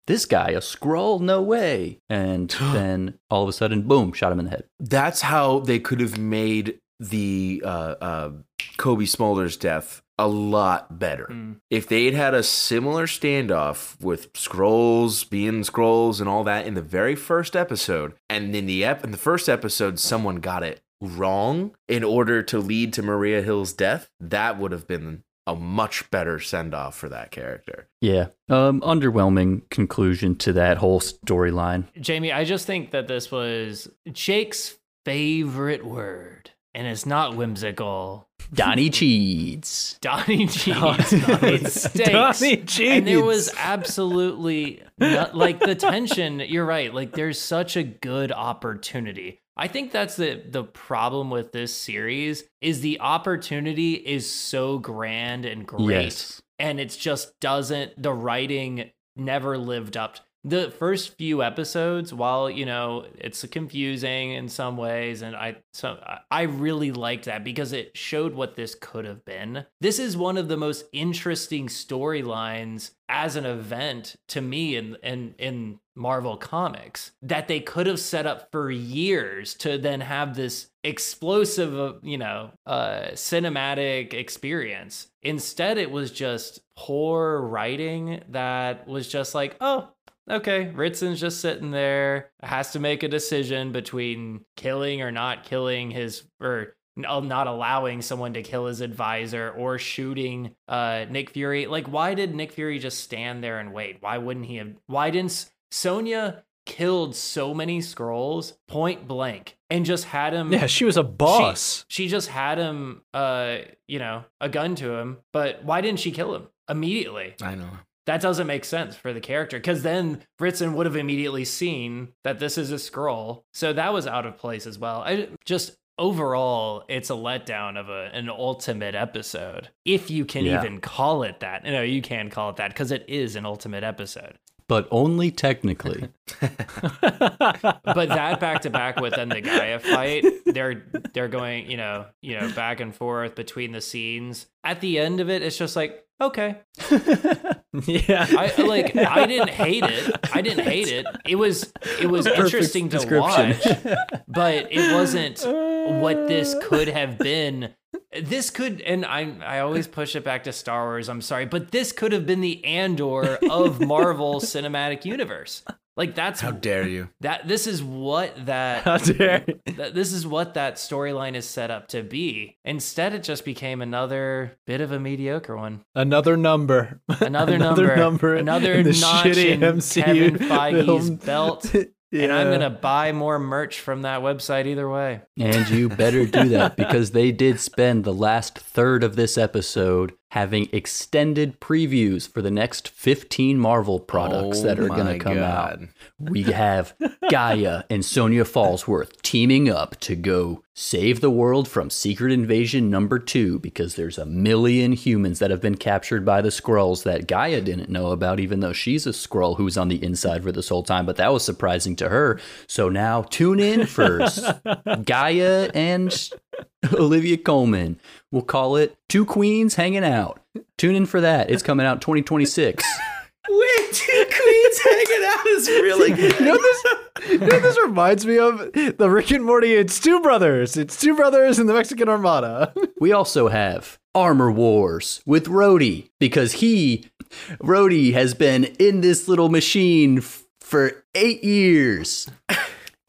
this guy, a Skrull? No way. And then all of a sudden, boom, shot him in the head. That's how they could have made the uh, uh, Cobie Smulders death a lot better. Mm. If they'd had a similar standoff with Skrulls being Skrulls and all that in the very first episode, and in the ep- in the first episode, someone got it wrong in order to lead to Maria Hill's death, that would have been a much better send off for that character. Yeah. Um, underwhelming conclusion to that whole storyline. Jamie, I just think that this was Jake's favorite word, and it's not whimsical. Donnie Cheeds. Donnie Cheese. it stinks. Donnie And there was absolutely not, like the tension. You're right. Like there's such a good opportunity. I think that's the the problem with this series is the opportunity is so grand and great, Yes. and it's just doesn't the writing never lived up. The first few episodes, while you know it's confusing in some ways, and I so I really liked that because it showed what this could have been. This is one of the most interesting storylines as an event to me in in in Marvel Comics that they could have set up for years to then have this explosive, uh, you know, uh, cinematic experience. Instead, it was just poor writing that was just like, oh, okay, Ritson's just sitting there, has to make a decision between killing or not killing his or not allowing someone to kill his advisor or shooting uh Nick Fury. Like why did Nick Fury just stand there and wait? Why wouldn't he have why didn't S- Sonya killed so many Skrulls point blank and just had him Yeah, she was a boss. she, she just had him uh you know a gun to him but why didn't she kill him immediately I know. That doesn't make sense for the character because then Fritzen would have immediately seen that this is a Skrull. So that was out of place as well. I just overall, it's a letdown of a, an ultimate episode, if you can Yeah. even call it that. No, you can call it that because it is an ultimate episode. But only technically. But that back to back with then the G'iah fight, they're they're going, you know, you know, back and forth between the scenes. At the end of it, it's just like, okay, yeah. I like I didn't hate it. I didn't hate it. It was it was Perfect interesting to watch, but it wasn't what this could have been. This could and I I always push it back to Star Wars. I'm sorry, but this could have been the Andor of Marvel Cinematic Universe. Like that's How dare you? that this is what that How dare that this is what that storyline is set up to be. Instead, it just became another bit of a mediocre one. Another number. Another, number, another in the notch shitty in MCU Kevin Feige's film. belt. Yeah. And I'm gonna buy more merch from that website either way. And you better do that because they did spend the last third of this episode having extended previews for the next 15 Marvel products Oh that are oh going to come out. We have G'iah and Sonya Falsworth teaming up to go save the world from Secret Invasion number two because there's a million humans that have been captured by the Skrulls that G'iah didn't know about, even though she's a Skrull who's on the inside for this whole time. But that was surprising to her. So now tune in for G'iah and Olivia Colman. We'll call it Two Queens Hanging Out. Tune in for that. It's coming out 2026. Wait, two queens hanging out is really good. You know this? You know this reminds me of the Rick and Morty. It's two brothers. It's two brothers in the Mexican Armada. We also have Armor Wars with Rhodey because he, Rhodey, has been in this little machine f- for eight years.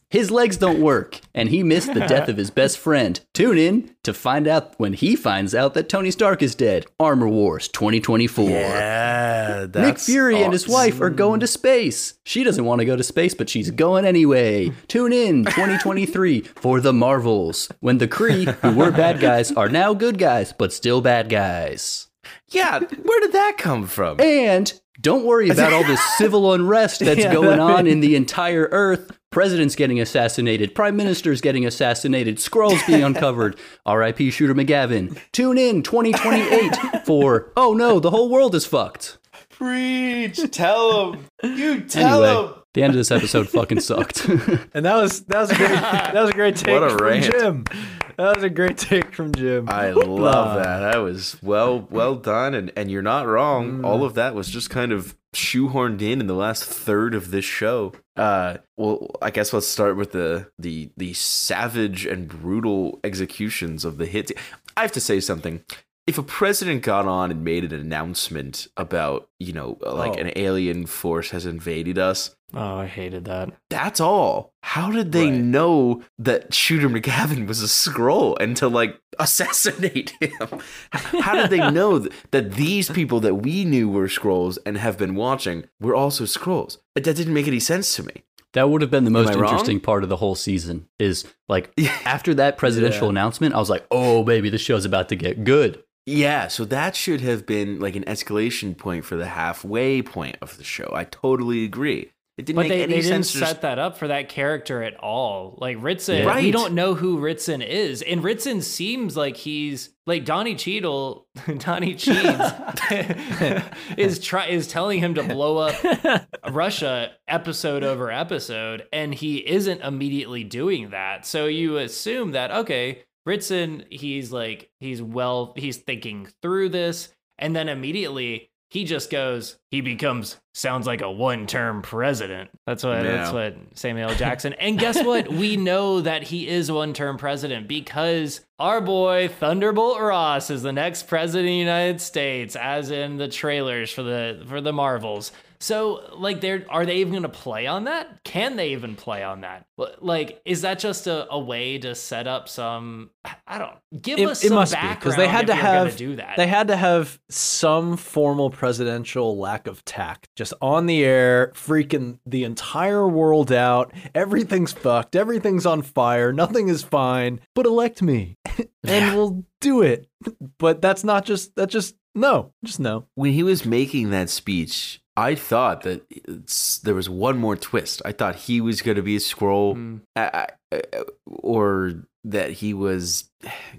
His legs don't work, and he missed the death of his best friend. Tune in to find out when he finds out that Tony Stark is dead. Armor Wars 2024. Yeah, Nick Fury and his wife are going to space. She doesn't want to go to space, but she's going anyway. Tune in 2023 for the Marvels, when the Kree, who were bad guys, are now good guys, but still bad guys. Yeah, where did that come from? And don't worry about all this civil unrest that's Yeah, going on in the entire Earth. Presidents getting assassinated, prime ministers getting assassinated, Skrulls being uncovered. R.I.P. Shooter McGavin. Tune in 2028 for Oh no, the whole world is fucked. Preach, tell him. You tell Anyway, the end of this episode fucking sucked. And that was that was a great that was a great take What a from rant. Jim. That was a great take from Jim. I love uh, that. That was well well done, and and you're not wrong. All mm. of that was just kind of shoehorned in in the last third of this show. Uh, well, I guess let's start with the the the savage and brutal executions of the hits. I have to say something. If a president got on and made an announcement about, you know, like Oh. an alien force has invaded us, Oh, I hated that. that's all. How did they Right. know that Shooter McGavin was a Skrull and to like assassinate him? How did they know th- that these people that we knew were Skrulls and have been watching were also Skrulls? That didn't make any sense to me. That would have been the most I wrong? interesting part of the whole season. Is like after that presidential Yeah. announcement, I was like, "Oh, baby, the show's about to get good." Yeah, so that should have been like an escalation point for the halfway point of the show. I totally agree. It didn't But make they, any they didn't sense. set that up for that character at all. Like Ritson, Yeah. we don't know who Ritson is, and Ritson seems like he's like Donnie Cheadle. Donnie Cheeds is try is telling him to blow up Russia episode over episode, and he isn't immediately doing that. So you assume that okay, Ritson, he's like he's well, he's thinking through this, and then immediately he just goes, he becomes sounds like a one-term president. That's what that's what Samuel Jackson. And guess what? we know that he is one-term president because our boy Thunderbolt Ross is the next president of the United States, as in the trailers for the for the Marvels. So, like, they're are they even going to play on that? Can they even play on that? Like, is that just a, a way to set up some? I don't give It, us it some must be background because they had to have do that. They had to have some formal presidential lack of tact, just on the air, freaking the entire world out. Everything's fucked. Everything's on fire. Nothing is fine. But elect me, and Yeah. we'll do it. But that's not just. That's just no. Just no. when he was making that speech, I thought that there was one more twist. I thought he was going to be a Skrull, Mm. Uh, or that he was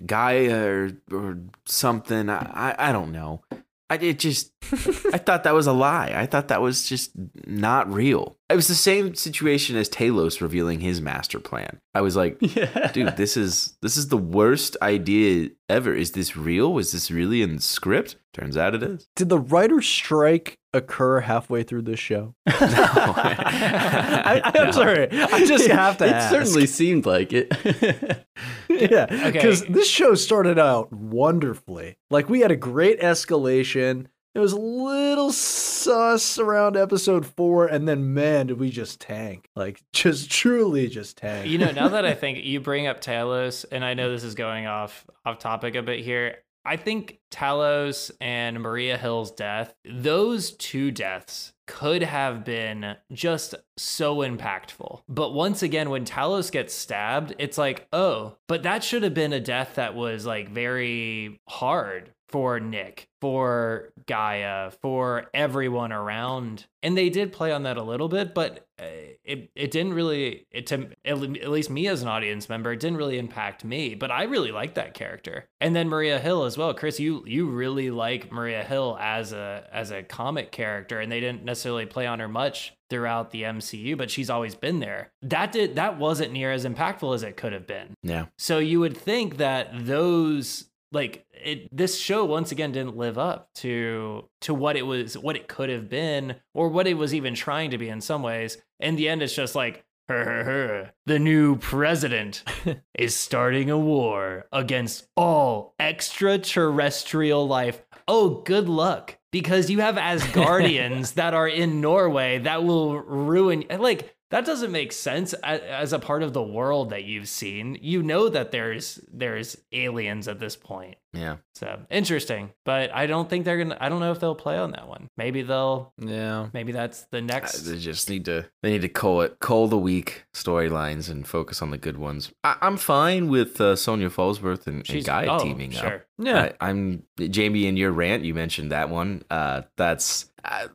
G'iah or, or something. I, I I don't know. I it just I thought that was a lie. I thought that was just not real. It was the same situation as Talos revealing his master plan. I was like, Yeah, dude, this is this is the worst idea ever. Is this real? Was this really in the script? Turns out it is. Did the writer strike occur halfway through this show? I, I'm No. sorry. I just have to It ask. certainly seemed like it. yeah, Okay. because this show started out wonderfully. Like we had a great escalation. It was a little sus around episode four, and then man, did we just tank? Like just truly just tank. you know, now that I think you bring up Talos, and I know this is going off off topic a bit here. I think Talos and Maria Hill's death, those two deaths could have been just so impactful. But once again, when Talos gets stabbed, it's like, oh, but that should have been a death that was like very hard for Nick, for G'iah, for everyone around. And they did play on that a little bit, but uh, it it didn't really it to at at least me as an audience member, it didn't really impact me. But I really like that character. And then Maria Hill as well. Chris, you you really like Maria Hill as a as a comic character, and they didn't necessarily play on her much throughout the MCU, but she's always been there. That did that wasn't near as impactful as it could have been. Yeah. So you would think that those like it this show once again didn't live up to to what it was what it could have been or what it was even trying to be in some ways. In the end it's just like "Her, her, her. the new president is starting a war against all extraterrestrial life. Oh, good luck because you have Asgardians that are in Norway that will ruin like that doesn't make sense as a part of the world that you've seen. You know that there's there's aliens at this point. Yeah. So interesting, but I don't think they're gonna. I don't know if they'll play on that one. Maybe they'll. yeah. Maybe that's the next. They just need to they need to call it call the weak storylines and focus on the good ones. I, I'm fine with uh, Sonya Falsworth and, and G'iah oh, teaming up. Yeah. I, I'm Jamie in your rant. You mentioned that one. Uh, that's uh,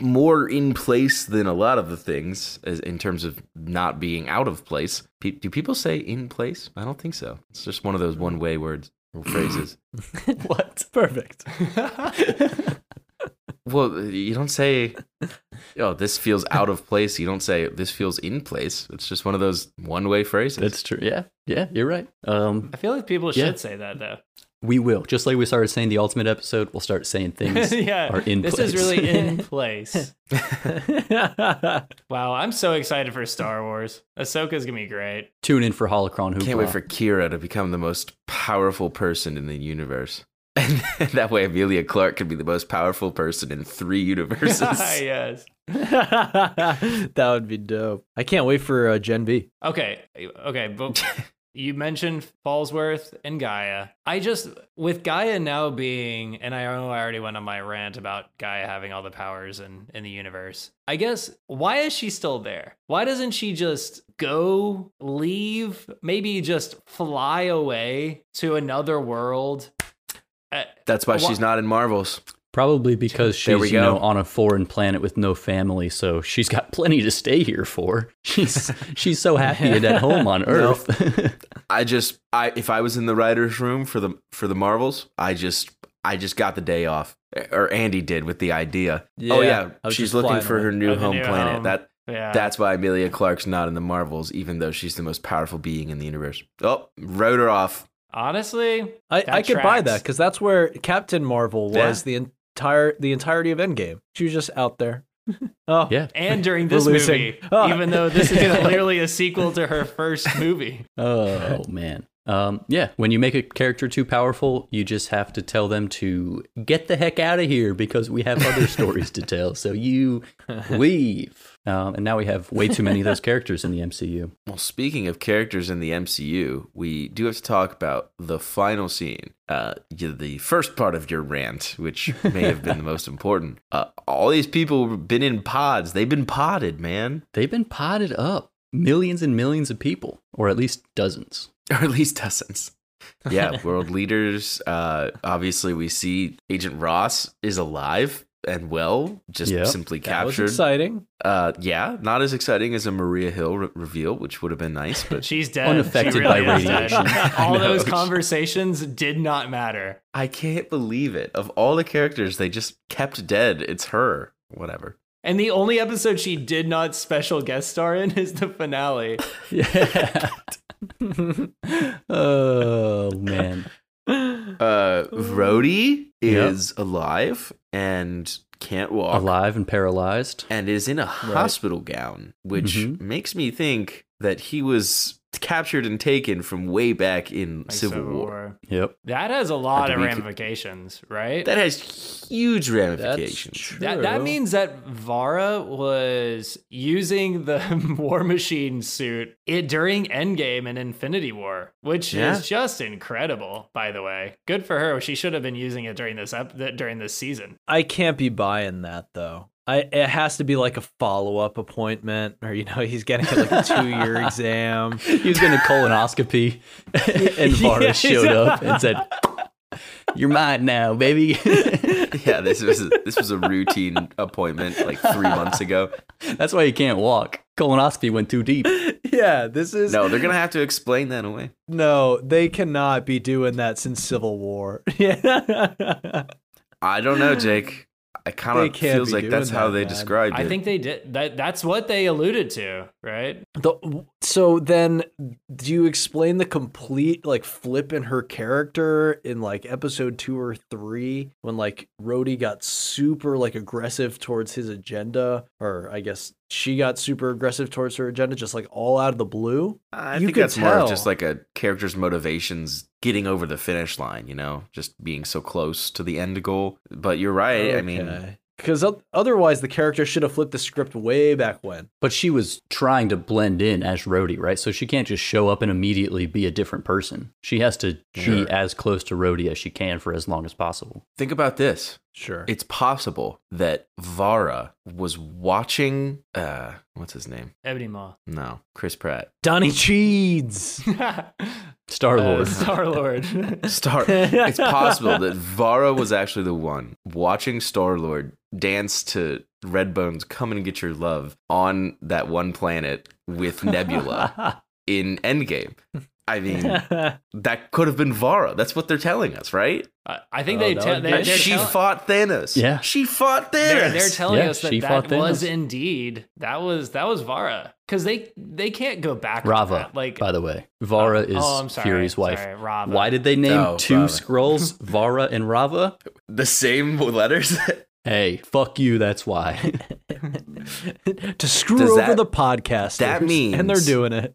more in place than a lot of the things as, in terms of not being out of place. Pe- do people say in place? I don't think so. It's just one of those one way words or phrases. what? Perfect. Well, you don't say, "Oh, this feels out of place." You don't say, "This feels in place." It's just one of those one-way phrases. That's true. Yeah, yeah, you're right. Um, I feel like people should Yeah. say that though. We will. Just like we started saying the ultimate episode, we'll start saying things yeah, are in place. this place. is really in place. Wow, I'm so excited for Star Wars. Ahsoka's gonna be great. Tune in for Holocron Hoopla. Can't wait for Kira to become the most powerful person in the universe. And that way, Emilia Clarke could be the most powerful person in three universes. yes. that would be dope. I can't wait for uh, Gen V. Okay. Okay. But you mentioned Falsworth and G'iah. I just, with G'iah now being, and I know I already went on my rant about G'iah having all the powers in, in the universe. I guess, why is she still there? Why doesn't she just go, leave, maybe just fly away to another world? Uh, That's why she's not in Marvels. Probably because she's you know on a foreign planet with no family, so she's got plenty to stay here for. She's she's so happy and at home on Earth. I just, I if I was in the writers' room for the for the Marvels, I just, I just got the day off, eh, or Andy did with the idea. oh Yeah, yeah, I was she's looking for her new Oh, home new planet. home. That yeah. that's why Emilia Clarke's not in the Marvels, even though she's the most powerful being in the universe. Oh, wrote her off. Honestly, I, That I could buy that because that's where Captain Marvel was the entire the entirety of Endgame. She was just out there. oh yeah. and during this movie, Oh. even though this is clearly a sequel to her first movie. Oh man. Um, yeah, when you make a character too powerful, you just have to tell them to get the heck out of here because we have other stories to tell. So you leave. Um, and now we have way too many of those characters in the MCU. Well, speaking of characters in the MCU, we do have to talk about the final scene, uh, the first part of your rant, which may have been the most important. Uh, all these people have been in pods. They've been potted, man, They've been potted up. Millions and millions of people, or at least dozens. or at least dozens. Yeah, world leaders. Uh, obviously, we see Agent Ross is alive and well, just Yep. simply that was captured. exciting. Uh, yeah, not as exciting as a Maria Hill re- reveal, which would have been nice, but She's dead. Unaffected She by really is dead. radiation. All know. those conversations did not matter. I can't believe it. Of all the characters they just kept dead, it's her. Whatever. And the only episode she did not special guest star in is the finale. Yeah. oh man. Uh, Rhodey Yep. is alive and can't walk, Alive and paralyzed. and is in a hospital gown, which Mhm. makes me think that he was captured and taken from way back in Like Civil War. Yep. That has a lot of be- ramifications, right? That has huge ramifications. true. That, that means that Varra was using the War Machine suit it, during Endgame and Infinity War, which Yeah. is just incredible. By the way, good for her. She should have been using it during this ep- during this season. I can't be buying that though. I it has to be like a follow up appointment, or you know, he's getting like a two year exam. He was getting a colonoscopy, and Varra Yeah, showed up and said, "You're mine now, baby." yeah, this was a, this was a routine appointment like three months ago. That's why he can't walk. Colonoscopy went too deep. Yeah, this is No, they're gonna have to explain that away. no. They cannot be doing that since Civil War. Yeah, I don't know, Jake. I kind of feels like that's doing how they man. described it. I think they did that. That's what they alluded to, right? The, so then, do you explain the complete like flip in her character in like episode two or three when like Rhodey got super like aggressive towards his agenda, or I guess she got super aggressive towards her agenda, just like all out of the blue? I you think that's more of just like a character's motivations getting over the finish line, you know, just being so close to the end goal. But you're right. I mean, because otherwise the character should have flipped the script way back when. But she was trying to blend in as Rhodey, right? So she can't just show up and immediately be a different person. She has to Sure. be as close to Rhodey as she can for as long as possible. think about this. Sure. It's possible that Varra was watching uh what's his name? Ebony Maw. No, Chris Pratt. Donnie Cheeds. Star uh, Lord. Star Lord. Star It's possible that Varra was actually the one watching Star-Lord dance to Redbone's Come and Get Your Love on that one planet with Nebula in Endgame. I mean, that could have been Varra. That's what they're telling us, right? I- I think Oh, they that tell would be they, it. they're she tell- fought Thanos. Yeah. She fought Thanos. they're, they're telling Yeah, us that she fought that was indeed that was that was Varra because they they can't go back. to Raava, that. like by the way. Varra Oh, is oh, I'm sorry, Fury's wife. sorry, Raava. Why did they name Oh, two Raava. Skrulls Varra and Raava? the same letters. Hey, fuck you, that's why. to screw Does over that- the podcast. that means, and they're doing it.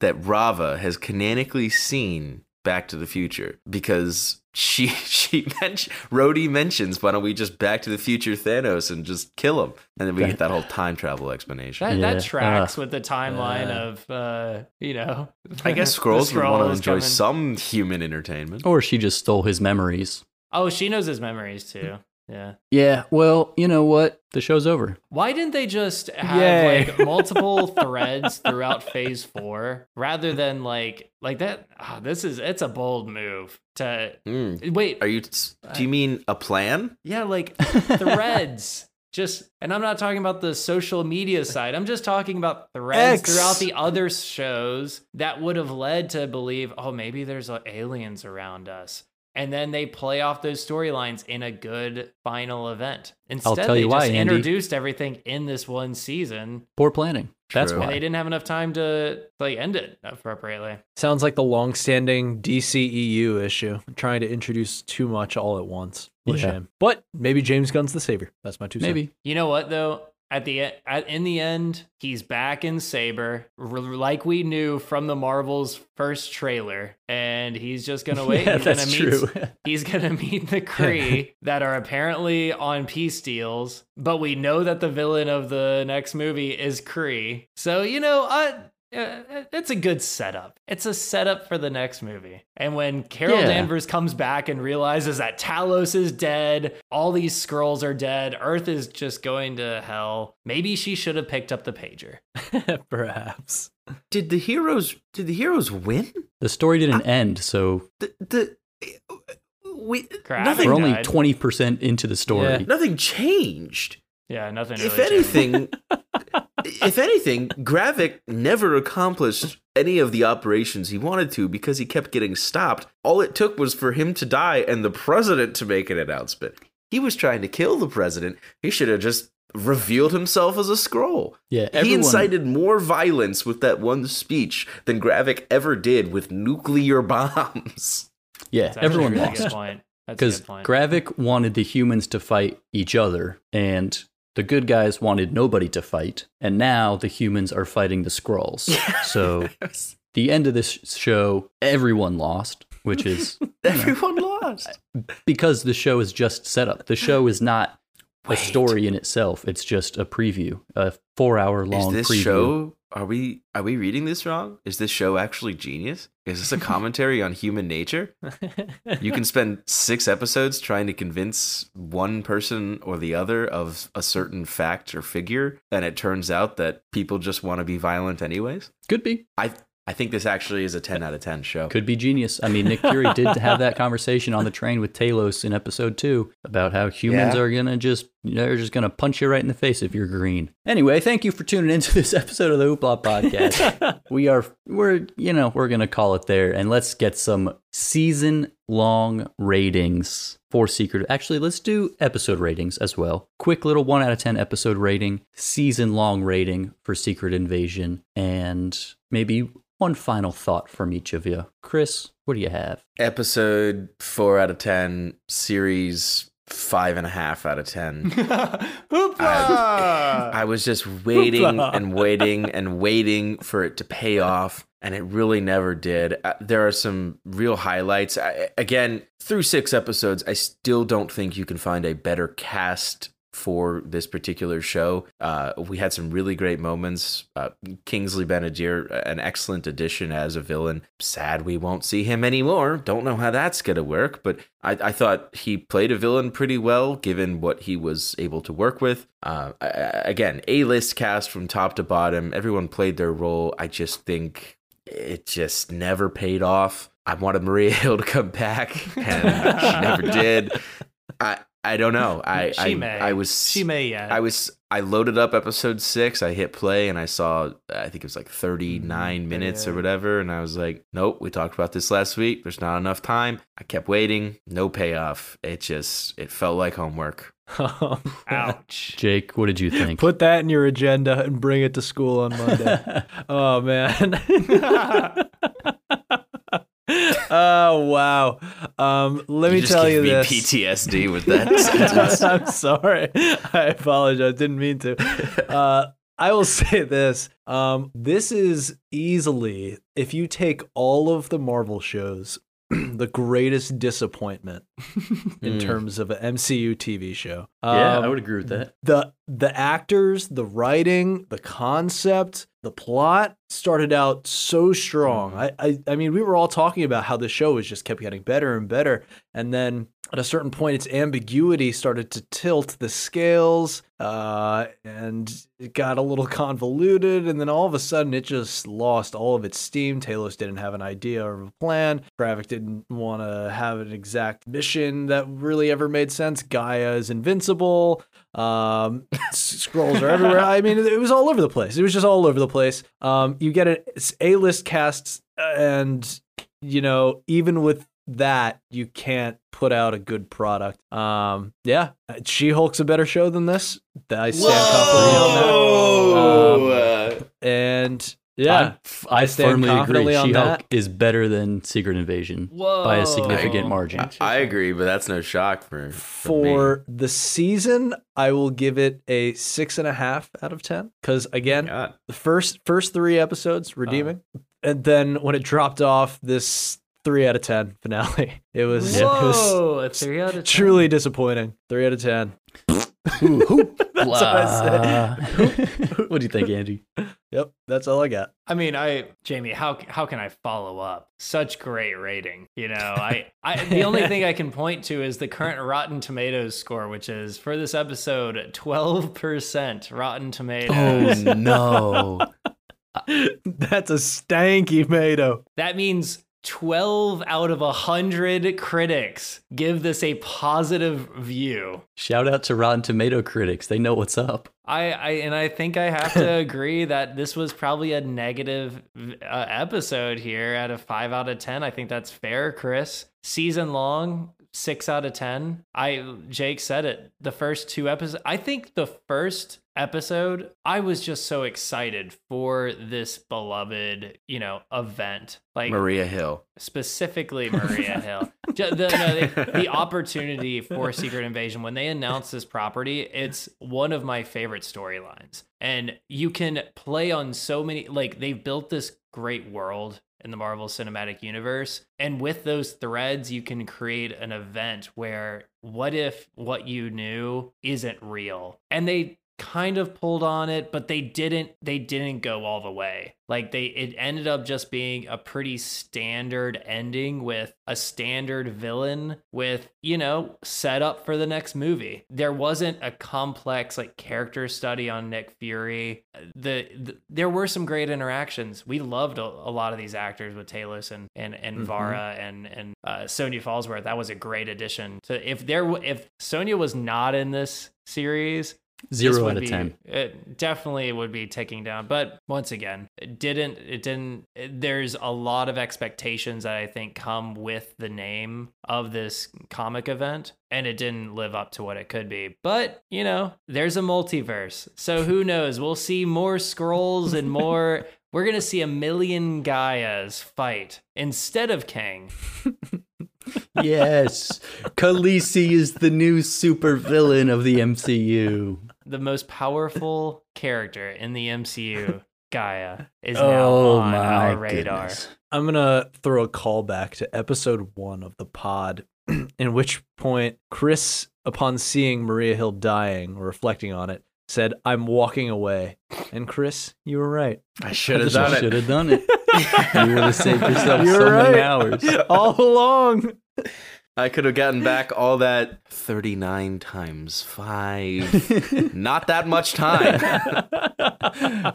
That Raava has canonically seen Back to the Future because she she mentioned Rhodey mentions why don't we just Back to the Future Thanos and just kill him, and then we get that whole time travel explanation. That, Yeah. that tracks Uh, with the timeline yeah. of, uh, you know. I guess the Skrulls would want to enjoy coming. some human entertainment. Or she just stole his memories. Oh, she knows his memories too. Yeah. Yeah, well, you know what? The show's over. Why didn't they just have Yay. like multiple threads throughout phase four rather than like like that? ah, this is it's a bold move to Mm. wait. Are you? Do you mean a plan? Yeah, like threads. Just and I'm not talking about the social media side. I'm just talking about threads X. throughout the other shows that would have led to believe, oh, maybe there's uh, aliens around us. And then they play off those storylines in a good final event. Instead, tell they you why, just Andy. introduced everything in this one season, Poor planning. That's True. and why. they didn't have enough time to like end it appropriately. Sounds like the long-standing DCEU issue, trying to introduce too much all at once. What Yeah. shame. But maybe James Gunn's the savior. That's my two cents. Maybe. You know what though? At the at, in the end, he's back in Saber, r- like we knew from the Marvels first trailer, and he's just gonna wait. Yeah, he's that's gonna meet, true. He's gonna meet the Kree that are apparently on peace deals, but we know that the villain of the next movie is Kree. So you know, uh, Uh, uh, it's a good setup. It's a setup for the next movie. And when Carol Yeah. Danvers comes back and realizes that Talos is dead, all these Skrulls are dead, Earth is just going to hell, maybe she should have picked up the pager. Perhaps. Did the heroes? Did the heroes win? The story didn't end, so The the we Crap. nothing we're only 20% into the story. Yeah. nothing changed. Yeah, nothing. if really changed. anything, if anything, Gravik never accomplished any of the operations he wanted to because he kept getting stopped. All it took was for him to die and the president to make an announcement. He was trying to kill the president. He should have just revealed himself as a Skrull. Yeah, he incited more violence with that one speech than Gravik ever did with nuclear bombs. yeah, That's everyone really lost. Good point. Because good. Gravik wanted the humans to fight each other, and the good guys wanted nobody to fight. And now the humans are fighting the Skrulls. So the end of this show, everyone lost, which is Everyone lost. because the show is just set up. The show is not Wait. a story in itself. It's just a preview, a four-hour long. Is long this preview. show? Are we are we reading this wrong? Is this show actually genius? Is this a commentary on human nature? You can spend six episodes trying to convince one person or the other of a certain fact or figure, and it turns out that people just want to be violent anyways. Could be, I I think this actually is a ten out of ten show. could be genius. I mean, Nick Fury did have that conversation on the train with Talos in episode two about how humans Yeah. are gonna just they're just gonna punch you right in the face if you're green. Anyway, thank you for tuning into this episode of the Hoopla podcast. we are we're you know we're gonna call it there, and let's get some season long ratings for Secret. Actually, let's do episode ratings as well. Quick little one out of ten episode rating, season long rating for Secret Invasion, and maybe one final thought from each of you. Chris, what do you have? Episode four out of ten. Series five and a half out of ten. Hoopla! I was just waiting Hoopla. and waiting and waiting for it to pay off, and it really never did. Uh, there are some real highlights. I, again, through six episodes, I still don't think you can find a better cast for this particular show. Uh, we had some really great moments. Uh, Kingsley Ben-Adir, an excellent addition as a villain. Sad we won't see him anymore. Don't know how that's going to work, but I, I thought he played a villain pretty well given what he was able to work with. Uh, I- again, A list cast from top to bottom. Everyone played their role. I just think it just never paid off. I wanted Maria Hill to come back, and she never did. I I don't know. I she I, may. I was She may yet. I was I loaded up episode six. I hit play and I saw I think it was like thirty nine mm, minutes or whatever, and I was like, nope. We talked about this last week. There's not enough time. I kept waiting. No payoff. It just it felt like homework. Ouch. Jake, what did you think? Put that in your agenda and bring it to school on Monday. oh man. oh wow. Um, let me just tell you me this. PTSD with that sentence. I'm sorry. I apologize. Didn't mean to. Uh, I will say this. Um, this is easily, if you take all of the Marvel shows the greatest disappointment in Mm. terms of an MCU TV show. yeah, Um, I would agree with that. the the actors, the writing, the concept, the plot started out so strong. I, I I mean, we were all talking about how the show was just kept getting better and better, and then at a certain point, its ambiguity started to tilt the scales, uh, and it got a little convoluted. And then all of a sudden, it just lost all of its steam. Talos didn't have an idea or a plan. Gravik didn't want to have an exact mission that really ever made sense. G'iah is invincible. Um, Skrulls are everywhere. I mean, it was all over the place. It was just all over the place. Um, you get an A-list casts, and you know, even with that, you can't put out a good product. Um, yeah, She Hulk's a better show than this. I stand confidently on that. Um, And yeah, I'm f- I, I stand firmly agree. She-Hulk is better than Secret Invasion Whoa. by a significant margin. I, I agree, but that's no shock for, for me. for the season, I will give it a six and a half out of ten. Because again, God. the first first three episodes redeeming, uh. and then when it dropped off, this three out of ten finale. It was, it was Whoa, a three out of 10. truly disappointing. Three out of ten. Ooh, hoop, That's what I said. what do you think, Andy? Yep, that's all I got. I mean, I Jamie, how how can I follow up such great rating? You know, I, I the only thing I can point to is the current Rotten Tomatoes score, which is for this episode twelve percent Rotten Tomatoes. Oh no! That's a stanky tomato. That means 12 out of 100 critics give this a positive view. Shout out to Rotten Tomato critics; they know what's up. I, I and I think I have to agree that this was probably a negative uh, episode here out of 5 out of 10. I think that's fair, Chris. Season long, 6 out of 10. I Jake said it. The first two episodes, I think the first episode, I was just so excited for this beloved, you know, event. Like Maria Hill. specifically Maria Hill. The, no, the, the opportunity for Secret Invasion when they announced this property, it's one of my favorite storylines, and you can play on so many. Like they've built this great world in the Marvel Cinematic Universe, and with those threads, you can create an event where what if what you knew isn't real, and they kind of pulled on it but they didn't they didn't go all the way. Like they it ended up just being a pretty standard ending with a standard villain with you know set up for the next movie. There wasn't a complex like character study on nick fury. The, the there were some great interactions. We loved a, a lot of these actors with talos and and and Mhm. varra and and uh, sonya falsworth that was a great addition to if there if sonya was not in this series Zero out of be- ten. It definitely would be ticking down. But once again, it didn't. It didn't. it- there's a lot of expectations that I think come with the name of this comic event, and it didn't live up to what it could be. But you know, there's a multiverse, so who knows? We'll see more Skrulls and more. We're gonna see a million G'iahs fight instead of Kang. yes, Khaleesi is the new supervillain of the MCU. The most powerful character in the MCU, G'iah, is now Oh on my our radar. goodness! I'm gonna throw a call back to episode one of the pod, in which point Chris, upon seeing Maria Hill dying or reflecting on it, said, "I'm walking away." And Chris, you were right. I should have You done Should it. have done it. you would have saved yourself You're so many hours. All along. I could have gotten back all that 39 times 5. Not that much time,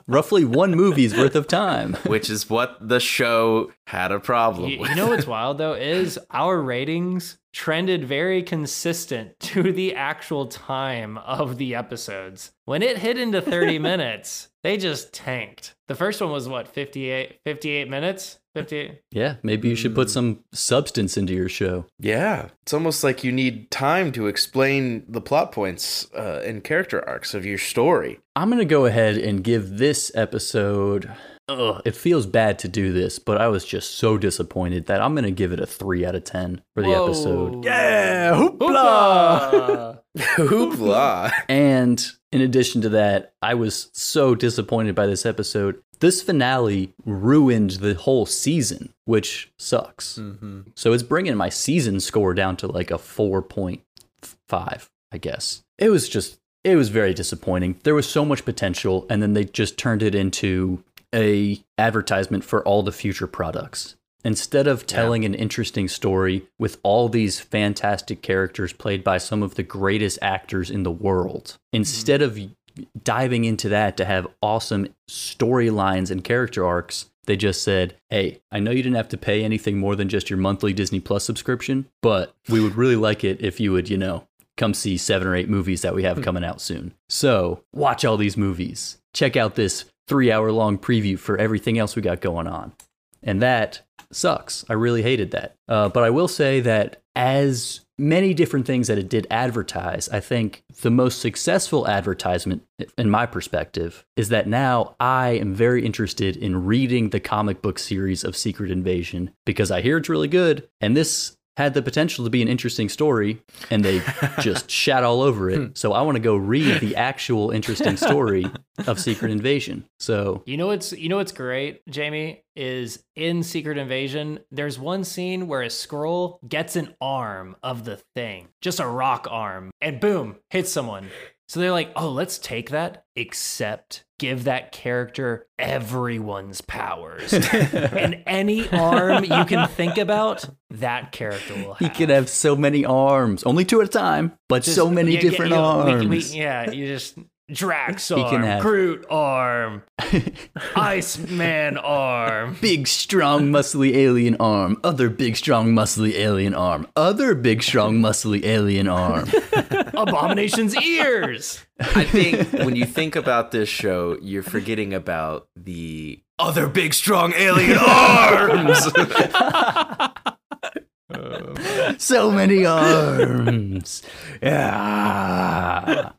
Roughly one movie's worth of time. which is what the show had a problem You, with. you know what's wild though is our ratings trended very consistent to the actual time of the episodes. When it hit into 30 minutes, they just tanked. The first one was what 58 58 minutes? 58 Yeah, maybe you should put some substance into your show. Yeah, it's almost like you need time to explain the plot points uh, and character arcs of your story. I'm going to go ahead and give this episode. Ugh, it feels bad to do this, but I was just so disappointed that I'm going to give it a 3 out of 10 for the episode. Yeah, hoopla. Hoopla! Hoopla! And in addition to that, I was so disappointed by this episode. This finale ruined the whole season, which sucks. Mm-hmm. So it's bringing my season score down to like a 4.5, I guess. It was just, it was very disappointing. There was so much potential, and then they just turned it into a advertisement for all the future products. Instead of telling an interesting story with all these fantastic characters played by some of the greatest actors in the world, mm-hmm. instead of diving into that to have awesome storylines and character arcs, they just said, Hey, I know you didn't have to pay anything more than just your monthly Disney Plus subscription, but we would really like it if you would, you know, come see seven or eight movies that we have hmm. coming out soon. So watch all these movies. Check out this three hour long preview for everything else we got going on. And that sucks. I really hated that. Uh, but I will say that as many different things that it did advertise, I think the most successful advertisement, in my perspective, is that now I am very interested in reading the comic book series of Secret Invasion because I hear it's really good. And this had the potential to be an interesting story and they just shat all over it. Hmm. So I want to go read the actual interesting story of Secret Invasion. So You know what's you know what's great, Jamie, is in Secret Invasion, there's one scene where a Skrull gets an arm of the thing, just a rock arm, and boom, hits someone. So they're like, oh, let's take that, except give that character everyone's powers. and any arm you can think about, that character will have. he could have so many arms, only two at a time, but Just- so many different you arms. we- we- yeah, you just Drax He can arm, have- Groot arm, Iceman arm. Big, strong, muscly alien arm. Other big, strong, muscly alien arm. Other big, strong, muscly alien arm. Abomination's ears. I think when you think about this show, you're forgetting about the other big, strong alien arms. so many arms. Yeah.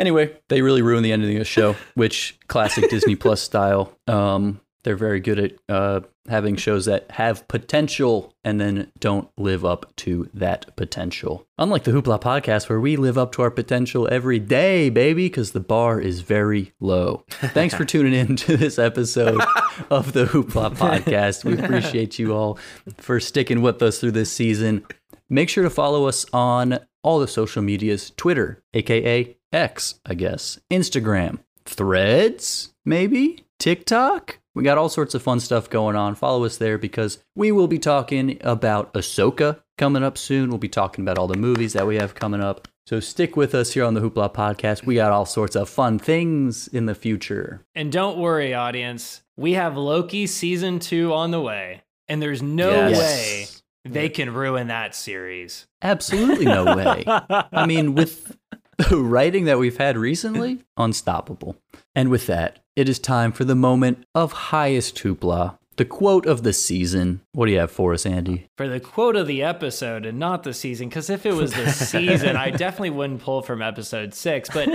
Anyway, they really ruin the ending of the show, which classic Disney Plus style. Um, they're very good at uh, having shows that have potential and then don't live up to that potential. Unlike the Hoopla podcast, where we live up to our potential every day, baby, because the bar is very low. Thanks for tuning in to this episode of the Hoopla podcast. We appreciate you all for sticking with us through this season. Make sure to follow us on all the social medias Twitter, aka X, I guess, Instagram, Threads, maybe, TikTok. We got all sorts of fun stuff going on. Follow us there because we will be talking about Ahsoka coming up soon. We'll be talking about all the movies that we have coming up. So stick with us here on the Hoopla podcast. We got all sorts of fun things in the future. And don't worry, audience. We have Loki season two on the way, and there's no Yes. way they can ruin that series. Absolutely no way. I mean, with the writing that we've had recently, unstoppable. And with that, it is time for the moment of highest hoopla, the quote of the season. What do you have for us, Andy? For the quote of the episode and not the season, because if it was the season, I definitely wouldn't pull from episode six. But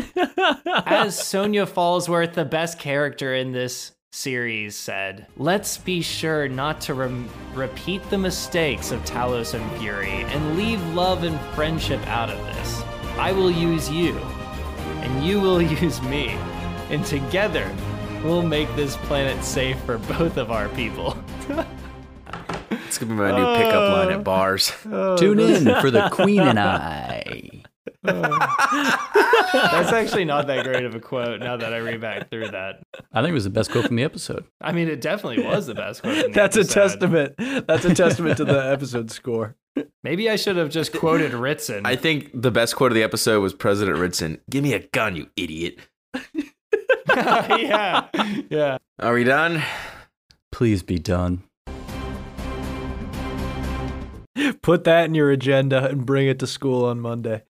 as Sonya Falsworth, the best character in this series, said, let's be sure not to rem- repeat the mistakes of Talos and Fury and leave love and friendship out of this. I will use you, and you will use me, and together we'll make this planet safe for both of our people. it's gonna be my new pickup line at bars. Oh. Tune in for the Queen and I. Oh. That's actually not that great of a quote now that I read back through that. I think it was the best quote from the episode. I mean, it definitely was the best quote. in the That's a testament. That's a testament to the episode score. Maybe I should have just quoted Ritson. I think the best quote of the episode was President Ritson. Give me a gun, you idiot. yeah, yeah. Are we done? Please be done. Put that in your agenda and bring it to school on Monday.